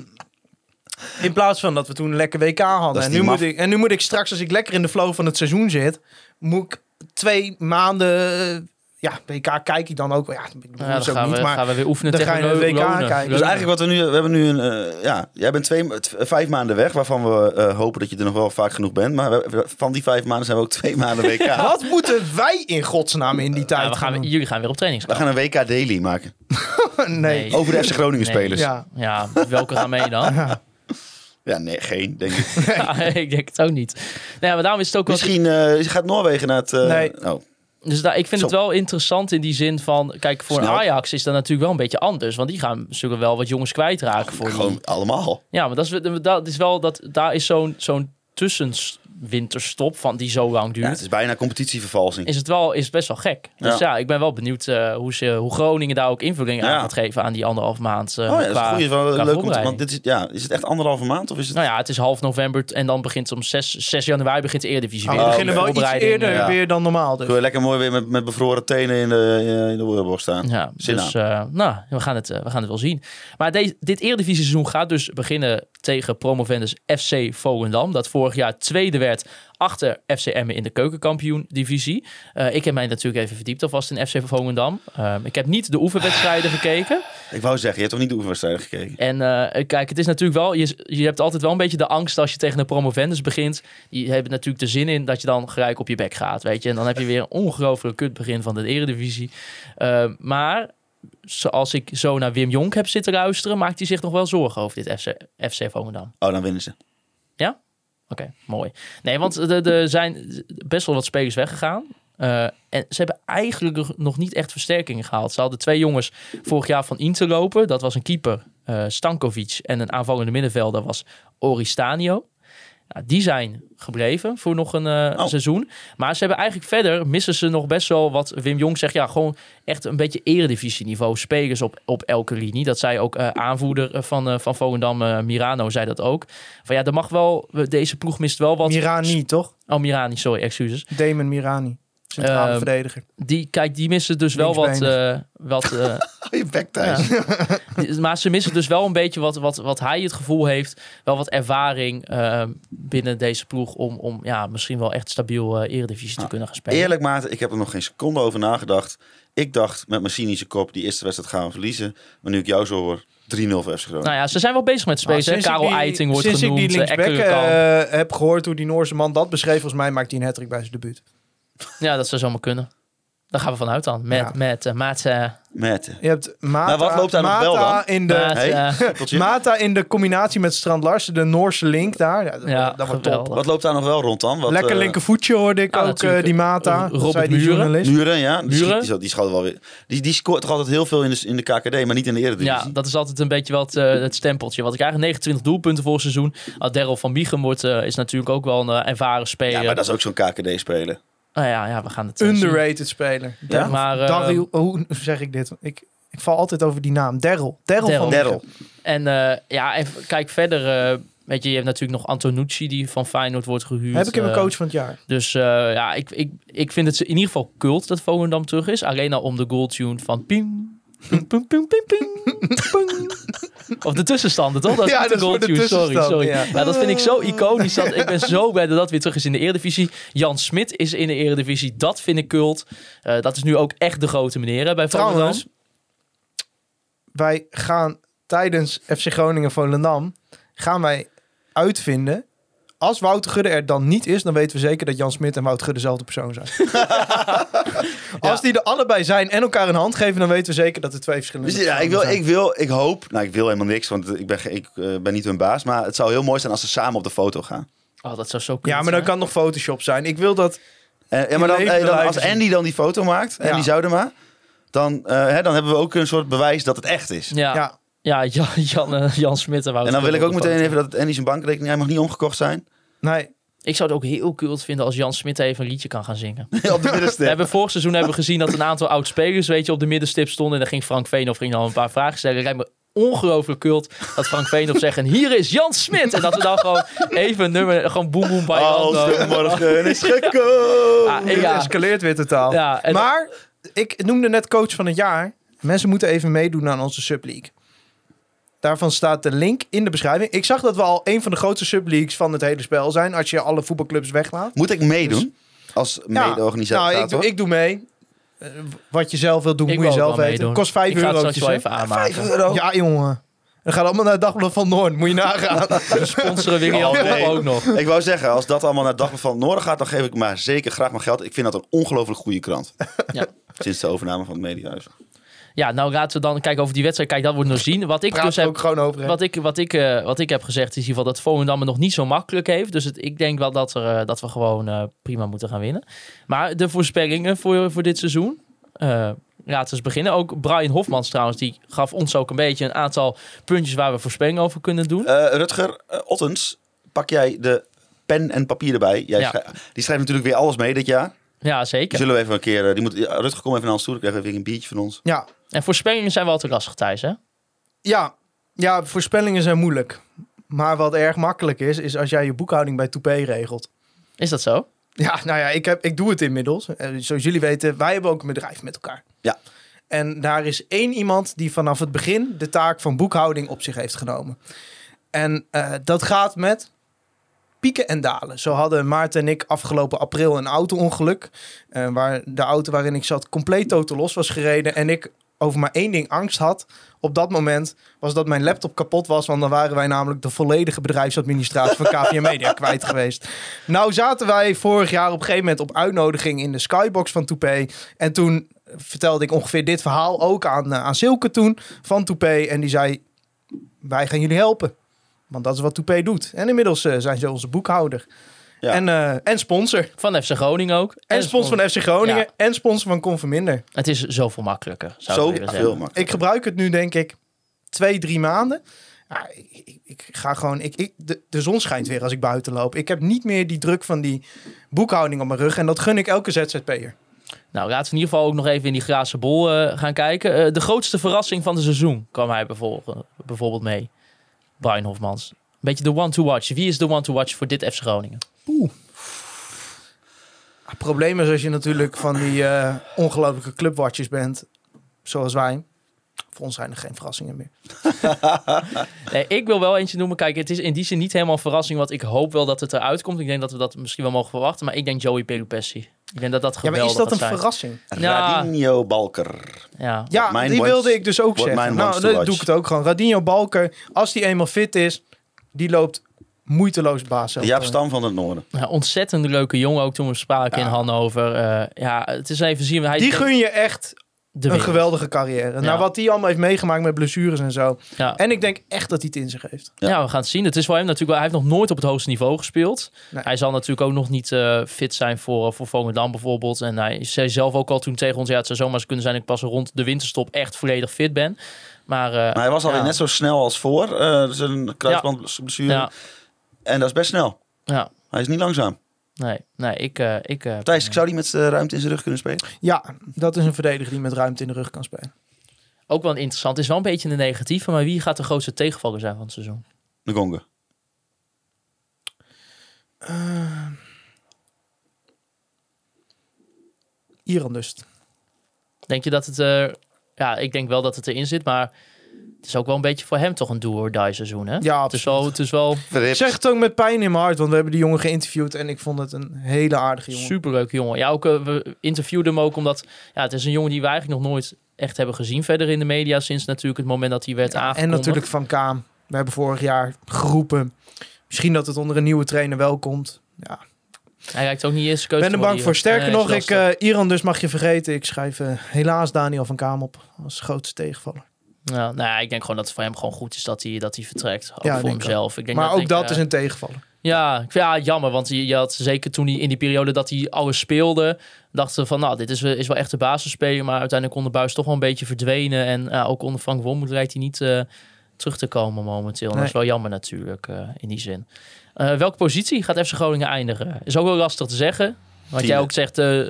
in plaats van dat we toen een lekker WK hadden. En nu, moet ik, en nu moet ik straks, als ik lekker in de flow van het seizoen zit, moet ik twee maanden. eh, Ja, WK kijk ik dan ook. Ja, ik bedoel, Ja, dat dan gaan, niet. we, Maar gaan we weer oefenen dan tegen ga je WK Lonen. kijken. Dus eigenlijk wat we nu, we hebben nu een, eh, ja, jij bent twee, t- vijf maanden weg, waarvan we eh, hopen dat je er nog wel vaak genoeg bent. Maar we- we- van die vijf maanden zijn we ook twee maanden WK. wat moeten wij in godsnaam in die tijd Ja, we gaan, jullie gaan weer op We trainingskamp. gaan een WK daily maken. nee. Nee. Over de FC Groningen Nee. spelers. Ja. Ja, welke gaan mee dan? Ja, nee, geen, denk ik. Ja, ik denk het ook niet. Nou ja, maar daarom is het ook wel... Misschien eh, gaat Noorwegen naar het... eh, Nee. Oh, Dus daar, ik vind Zo. het wel interessant in die zin van... Kijk, voor Snel. een Ajax is dat natuurlijk wel een beetje anders. Want die gaan natuurlijk wel wat jongens kwijtraken. Voor die- Gewoon allemaal. Ja, maar dat is, dat is wel... Dat, daar is zo'n zo'n tussenwinterstop van die zo lang duurt. Ja, het is bijna competitievervalsing. is het wel is best wel gek. Dus Ja. ja, ik ben wel benieuwd eh, hoe, ze, hoe Groningen daar ook invulling aan Ja. gaat geven aan die anderhalf maand. Oh ja, dat is qua- een qua leuk om te, want dit is, ja, is het echt anderhalve maand of is het... Nou ja, het is half november en dan begint om 6, 6 januari begint de Eredivisie Oh, weer. we Dus beginnen wel iets eerder eh, weer dan normaal. Dus. Gewoon lekker mooi weer met, met bevroren tenen in de, in de oorlog staan. Ja, Zin dus eh, nou, we gaan, het, we gaan het wel zien. Maar de, dit Eredivisie-seizoen gaat dus beginnen tegen promovendus FC Volendam. Dat vorig jaar tweede werd achter FC Emmen in de keukenkampioen-divisie. Eh, ik heb mij natuurlijk even verdiept alvast in FC Volendam. Ehm, ik heb niet de oefenwedstrijden gekeken. Ik wou zeggen, je hebt toch niet de oefenwedstrijden gekeken? En eh, kijk, het is natuurlijk wel... Je, je hebt altijd wel een beetje de angst als je tegen een promovendus begint. Die hebben natuurlijk de zin in dat je dan gelijk op je bek gaat, weet je. En dan heb je weer een ongelooflijk kut begin van de eredivisie. Eh, maar zoals ik zo naar Wim Jonk heb zitten luisteren... maakt hij zich nog wel zorgen over dit FC, FC Volendam. Oh, dan winnen ze. Oké, mooi. Nee, want er er zijn best wel wat spelers weggegaan. Eh, en ze hebben eigenlijk nog niet echt versterkingen gehaald. Ze hadden twee jongens vorig jaar van Inter lopen. Dat was een keeper, eh, Stankovic. En een aanvallende middenvelder was Oristanio. Nou, die zijn gebleven voor nog een eh, Oh. seizoen. Maar ze hebben eigenlijk verder, missen ze nog best wel wat Wim Jong zegt. Ja, gewoon echt een beetje eredivisieniveau. Spelers op, op elke linie. Dat zei ook eh, aanvoerder eh, van, eh, van Volendam, Mirano, zei dat ook. Van ja, er mag wel, deze ploeg mist wel wat. Mirani, toch? Oh, Mirani, sorry, excuses. Damon Mirani. Centrale Ehm, verdediger. Die, kijk, die missen dus wel wat... Wat je bek thuis. maar ze missen dus wel een beetje wat, wat, wat hij het gevoel heeft. Wel wat ervaring eh, binnen deze ploeg om, om ja, misschien wel echt stabiel eh eredivisie te Nou, kunnen gaan spelen. Eerlijk, Maarten, ik heb er nog geen seconde over nagedacht. Ik dacht met mijn cynische kop, die eerste wedstrijd gaan we verliezen. Maar nu ik jou zo hoor, 3-0 voor FC Groningen. Nou ja, ze zijn wel bezig met spelen. hè. sinds ik Karel die- Eiting wordt sinds genoemd. ik die eh, linksback heb gehoord hoe die Noorse man dat beschreef, volgens mij maakt hij een hat bij zijn debuut. Ja, dat zou zomaar kunnen. Daar gaan we vanuit dan. Met, Ja. met uh, Maat, eh, Met. Je hebt Mata, Maar wat loopt daar nog wel dan? In de, Hey, eh. Mata in de combinatie met Strand Larsen, de Noorse link daar. Ja, dat, Ja, dat wordt top. Wat loopt daar nog wel rond dan? Wat, Lekker eh, linkervoetje hoorde ik ja, ook, eh, die Mata. Robert die Muren. journalist. Muren, ja. Die, Muren? schiet- die, wel weer. Die, die scoort toch altijd heel veel in de, in de KKD, maar niet in de Eredivisie. Ja, dat is altijd een beetje wel het, eh, het stempeltje. Wat ik eigenlijk 29 doelpunten voor het seizoen. Uh, Daryl van Biegem wordt, eh, is natuurlijk ook wel een eh, ervaren speler. Ja, maar dat is ook zo'n KKD-speler. Nou ja, ja, we gaan het eh, zien. Underrated speler. Ja? Maar, eh, Daryl, hoe zeg ik dit? Ik, ik val altijd over die naam. Daryl. Daryl Daryl. van Daryl. En eh, ja, en v- kijk verder. eh, weet je, je hebt natuurlijk nog Antonucci die van Feyenoord wordt gehuurd. Heb ik hem een coach van het jaar. Dus eh, ja, ik, ik, ik vind het in ieder geval cult dat Volendam terug is. Alleen al om de goaltune van ping. Ping, ping, ping. Of de tussenstanden, toch? Dat is Ja, dat is goaltune. Sorry, sorry. ja. Ja. dat vind ik zo iconisch. Dat, ik ben zo blij dat dat weer terug is in de Eredivisie. Jan Smit is in de Eredivisie. Dat vind ik cult. Eh, dat is nu ook echt de grote meneer hè, bij. Trouwens, wij gaan tijdens FC Groningen Volendam gaan wij uitvinden. Als Wouter Gudde er dan niet is, dan weten we zeker dat Jan Smit en Wouter Gudde dezelfde persoon zijn. Als die er allebei zijn en elkaar een hand geven, dan weten we zeker dat het twee verschillende Dus ja, ik wil, personen ik wil, ik hoop, nou ik wil helemaal niks, want ik ben, ik eh, ben niet hun baas, maar het zou heel mooi zijn als ze samen op de foto gaan. Oh, dat zou zo zijn. kunnen. Ja, maar dan kan nog Photoshop zijn. Ik wil dat. Eh, ja, maar dan, eh, dan als. Andy dan die foto maakt, Ja. Andy Zoudema, dan, eh, hè, dan hebben we ook een soort bewijs dat het echt is. Ja, ja. Ja, Jan, Jan, eh, Jan Smit en Wouter En dan wil ik ook meteen even dat Andy zijn bankrekening, hij mag niet omgekocht zijn. nee. Ik zou het ook heel cult vinden als Jan Smit even een liedje kan gaan zingen. op de We middenstip. hebben vorig seizoen hebben we gezien dat een aantal oud-spelers weet je, op de middenstip stonden. En dan ging Frank Veenhoff ging dan een paar vragen stellen. Het lijkt me ongelooflijk cult dat Frank Veenhoff zegt... En hier is Jan Smit. En dat we dan gewoon even een nummer... Gewoon boem boem bij Als de morgen is gekomen. Ah, Het ja, escaleert weer totaal. ja, Maar ik noemde net coach van het jaar. Mensen moeten even meedoen aan onze subleague. Daarvan staat de link in de beschrijving. Ik zag dat we al een van de grootste subleagues van het hele spel zijn. Als je alle voetbalclubs weglaat. Moet ik meedoen? Als Ja, mede-organisator? Nou, ik, doe- ik doe mee. Eh, wat je zelf wilt doen, ik moet je zelf weten. meedoen. Kost 5 ik ga het euro. wel even aanmaken. Vijf euro. Ja, jongen. Dat gaat allemaal naar het Dagblad van Noord. Moet je nagaan. We sponsoren William Oh, nee. ook nog. Ik wou zeggen, als dat allemaal naar het Dagblad van het Noorden gaat, dan geef ik maar zeker graag mijn geld. Ik vind dat een ongelooflijk goede krant. Ja. Sinds de overname van het Mediahuis. Ja, nou laten we dan kijken over die wedstrijd. Kijk, dat wordt nog zien. Wat ik Praat dus heb ook gewoon over. hè? Wat ik, wat, ik, eh, wat ik heb gezegd is in ieder geval dat Volendam het nog niet zo makkelijk heeft. Dus het, ik denk wel dat, er, eh, dat we gewoon eh, prima moeten gaan winnen. Maar de voorspellingen voor, voor dit seizoen. eh, laten we eens beginnen. Ook Brian Hofmans trouwens, die gaf ons ook een beetje een aantal puntjes waar we voorspellingen over kunnen doen. Eh, Rutger Ottens, pak jij de pen en papier erbij. Jij Ja. die schrijft natuurlijk weer alles mee dit jaar. Ja, zeker. zullen we even een keer... eh, die moet, Rutger, kom even naar ons toe. Dan krijgen we weer een biertje van ons. Ja, En voorspellingen zijn wel te lastig, Thijs, hè? ja, ja, voorspellingen zijn moeilijk. Maar wat erg makkelijk is, is als jij je boekhouding bij Toupé regelt. Is dat zo? Ja, nou ja, ik, heb, ik doe het inmiddels. Eh, zoals jullie weten, wij hebben ook een bedrijf met elkaar. Ja. En daar is één iemand die vanaf het begin de taak van boekhouding op zich heeft genomen. En eh, dat gaat met pieken en dalen. Zo hadden Maarten en ik afgelopen april een auto-ongeluk. eh, waar de auto waarin ik zat compleet totaal los was gereden. En ik over maar één ding angst had. Op dat moment was dat mijn laptop kapot was. Want dan waren wij namelijk de volledige bedrijfsadministratie van KPM Media kwijt geweest. Nou zaten wij vorig jaar op een gegeven moment op uitnodiging in de skybox van Toupé. En toen vertelde ik ongeveer dit verhaal ook aan, eh, aan Silke toen van Toupé. En die zei, wij gaan jullie helpen. Want dat is wat Toupé doet. En inmiddels eh, zijn ze onze boekhouder. Ja. En, eh, en sponsor. Van FC Groningen ook. En sponsor van FC Groningen. Ja. En sponsor van Converminder. Het is zoveel makkelijker, zou Zo veel zeggen. makkelijker. Ik gebruik het nu denk ik twee, drie maanden. Ja, ik, ik, ik ga gewoon... Ik, ik, de, de zon schijnt weer als ik buiten loop. Ik heb niet meer die druk van die boekhouding op mijn rug. En dat gun ik elke ZZP'er. Nou, laten we in ieder geval ook nog even in die glazen bol eh, gaan kijken. Eh, de grootste verrassing van het seizoen kwam hij bijvoorbeeld, bijvoorbeeld mee. Brian Hofmans. Een beetje de one to watch. Wie is de one to watch voor dit FC Groningen? Het probleem is als je natuurlijk van die eh ongelofelijke clubwatchers bent, zoals wij. Voor ons zijn er geen verrassingen meer. Nee, ik wil wel eentje noemen. Kijk, het is in die zin niet helemaal een verrassing. Want ik hoop wel dat het eruit komt. Ik denk dat we dat misschien wel mogen verwachten. Maar ik denk Joey Pelupessi. Ik denk dat dat Ja, geweldig maar is dat een zijn. verrassing? Ja. Radinho Balker. Ja. Ja, die wilde ik dus ook zeggen. Nou, dan doe ik het ook gewoon. Radinho Balker, als die eenmaal fit is, die loopt moeiteloos baas. Jaap eh, Stam van het Noorden. Ja, ontzettend leuke jongen. Ook toen we spraken in Hannover. Eh, ja, het is even zien. Hij Die gun je echt de een wereld. geweldige carrière. Ja. Nou, wat die allemaal heeft meegemaakt met blessures en zo. Ja. En ik denk echt dat hij het in zich heeft. Ja. we gaan het zien. Het is voor hem natuurlijk wel. Hij heeft nog nooit op het hoogste niveau gespeeld. Nee. Hij zal natuurlijk ook nog niet eh, fit zijn voor, voor Volendam bijvoorbeeld. En hij zei zelf ook al toen tegen ons: ja, het zou zomaar eens kunnen zijn dat ik pas rond de winterstop echt volledig fit ben. Maar, eh, Maar hij was alweer ja. net zo snel als voor. eh zijn kruisbandblessure. Ja, En dat is best snel. ja. Hij is niet langzaam. Nee, nee, ik. eh, ik eh, Thijs, ik zou die met de ruimte in zijn rug kunnen spelen. Ja, dat is een verdediger die met ruimte in de rug kan spelen. ook wel interessant. Het is wel een beetje een negatieve. Maar wie gaat de grootste tegenvaller zijn van het seizoen? De Gonga. Iran dus. Denk je dat het. eh, ja, ik denk wel dat het erin zit. Maar het is ook wel een beetje voor hem toch een do-or-die seizoen. Hè? Ja, het is wel. Het is wel Ik zeg het ook met pijn in mijn hart, want we hebben die jongen geïnterviewd en ik vond het een hele aardige jongen. Superleuk jongen. Ja, ook, eh, we interviewden hem ook omdat ja, het is een jongen die we eigenlijk nog nooit echt hebben gezien verder in de media sinds natuurlijk het moment dat hij werd Ja, en natuurlijk Van Kaam. We hebben vorig jaar geroepen. Misschien dat het onder een nieuwe trainer wel komt. Ja. Hij lijkt ook niet eens keuze Ik ben er bang voor. Sterker Nee, nog, ik, eh, Iran dus mag je vergeten. Ik schrijf eh, helaas Daniel van Kaam op als grootste tegenvaller. Ja, nou, ja, ik denk gewoon dat het voor hem gewoon goed is dat hij, dat hij vertrekt. Ook Ja, voor denk hemzelf. Ik denk Maar ook dat eh, is een tegenvaller. Ja, ik vind, ja, jammer. Want je, je had zeker toen hij in die periode dat hij alles speelde, dachten van nou, dit is, is wel echt de basisspeler. Maar uiteindelijk kon de buis toch wel een beetje verdwenen. En ja, ook onder Frank Wormoed lijkt hij niet eh, terug te komen momenteel. En Dat is Nee. wel jammer natuurlijk eh, in die zin. Eh, welke positie gaat FC Groningen eindigen? Is ook wel lastig te zeggen. Want jij ook zegt eh,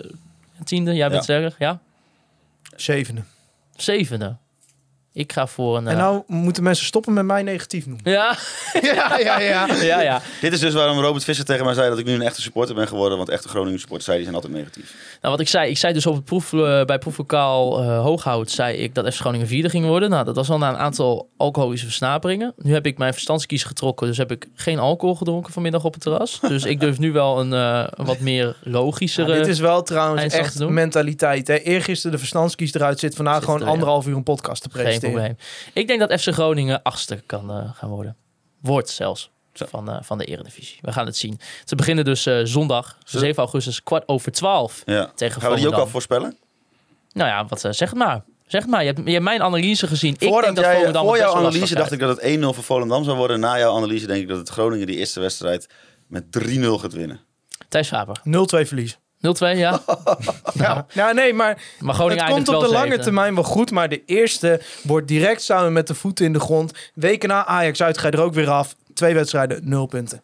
tiende, jij bent zeggen, ja? Zevende. Zevende. Ik ga voor een... En eh, nou moeten mensen stoppen met mij negatief noemen. Ja, ja, ja, ja. ja, ja. Dit is dus waarom Robert Visser tegen mij zei dat ik nu een echte supporter ben geworden. Want echte Groningen supporters zei die zijn altijd negatief. Nou, wat ik zei, ik zei dus op het proef, eh, bij proeflokaal eh Hooghout, zei ik dat FC Groningen vierde ging worden. Nou, dat was al na een aantal alcoholische versnaperingen. Nu heb ik mijn verstandskies getrokken, dus heb ik geen alcohol gedronken vanmiddag op het terras. Dus ik durf nu wel een, eh, een wat meer logischere... Ja, dit is wel trouwens echt mentaliteit. Hè? Eergisteren de verstandskies eruit zit. Vandaag Zit gewoon er, ja. anderhalf uur een podcast te geen probleem. Ik denk dat FC Groningen achtste kan eh, gaan worden. Wordt zelfs. Zo. Van, eh, van de Eredivisie. We gaan het zien. Ze beginnen dus eh, zondag, 7 augustus, kwart over 12 Ja. tegen Gaan we die ook al voorspellen? Nou ja, wat, zeg het maar. Zeg maar, je hebt, je hebt mijn analyse gezien. ik denk dat jij, Volendam voor het jouw analyse dacht ik dat het 1-0 voor Volendam zou worden. Na jouw analyse denk ik dat het Groningen die eerste wedstrijd met 3-0 gaat winnen. Thijs Faber. 0-2 verlies. 0-2, ja. Ja. ja, nee, maar Maar Groningen het komt op de lange termijn wel goed. Maar de eerste wordt direct samen met de voeten in de grond. Weken na Ajax uit ga je er ook weer af. Twee wedstrijden, nul punten.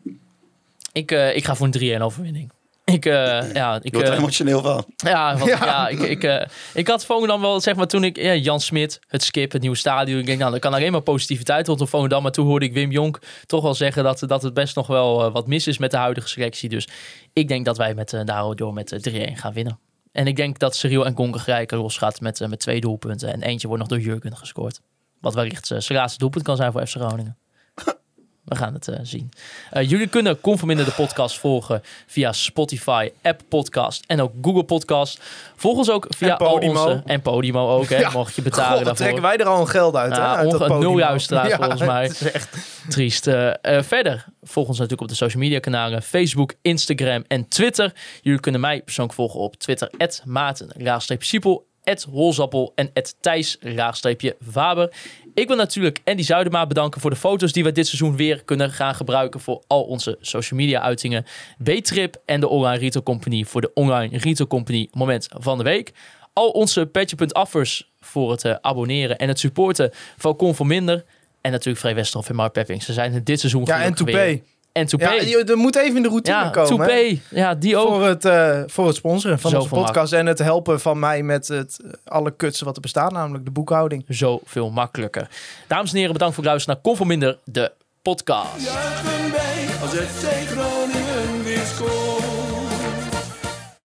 Ik, eh, ik ga voor een 3-1 overwinning. Ik, eh, ja, ik, word er eh, emotioneel van. Ja, want, ja. Ja. ik, ik, eh, ik had Volendam wel, zeg maar, toen ik... Ja, Jan Smit, het skip, het nieuwe stadion. Ik denk, nou, er kan alleen maar positiviteit rondom Volendam. Maar toen hoorde ik Wim Jonk toch wel zeggen dat, dat het best nog wel wat mis is met de huidige selectie. Dus ik denk dat wij met, eh daardoor met eh, 3-1 gaan winnen. En ik denk dat Cyril en Gonker Grijker losgaat met, met twee doelpunten. En eentje wordt nog door Jurgen gescoord. Wat wellicht uh, zijn laatste doelpunt kan zijn voor FC Groningen. We gaan het eh, zien. Eh, jullie kunnen Conforminder de podcast volgen via Spotify, App Podcast en ook Google Podcast. Volg ons ook via En Podimo. onze... En Podimo ook, hè, Ja. mocht je betalen God, dan daarvoor. trekken wij er al een geld uit. hè, Ja, uit onge- nul Ja, volgens mij. het is echt- Triest. Eh, verder, volg ons natuurlijk op de social media kanalen. Facebook, Instagram en Twitter. Jullie kunnen mij persoonlijk volgen op Twitter. Maarten, siepel, Holzappel en Thijs, Vaber. Ik wil natuurlijk Andy Zuidema bedanken voor de foto's die we dit seizoen weer kunnen gaan gebruiken voor al onze social media uitingen. B-Trip en de Online Retail Company voor de Online Retail Company moment van de week. Al onze Petje.affers voor het eh, abonneren en het supporten van Conforminder. En natuurlijk Vrij Westerhof en Mark Pepping. Ze zijn het dit seizoen Ja, en. Toupé. En Toupé. Ja, je- er moet even in de routine Ja, komen. Toupé. Ja, die ook. Voor het, eh, voor het sponsoren van Zo onze van podcast. En het helpen van mij met het alle kutsen wat er bestaat. Namelijk de boekhouding. Zoveel makkelijker. Dames en heren, bedankt voor het luisteren naar Conforminder, de podcast. Juichen als Groningen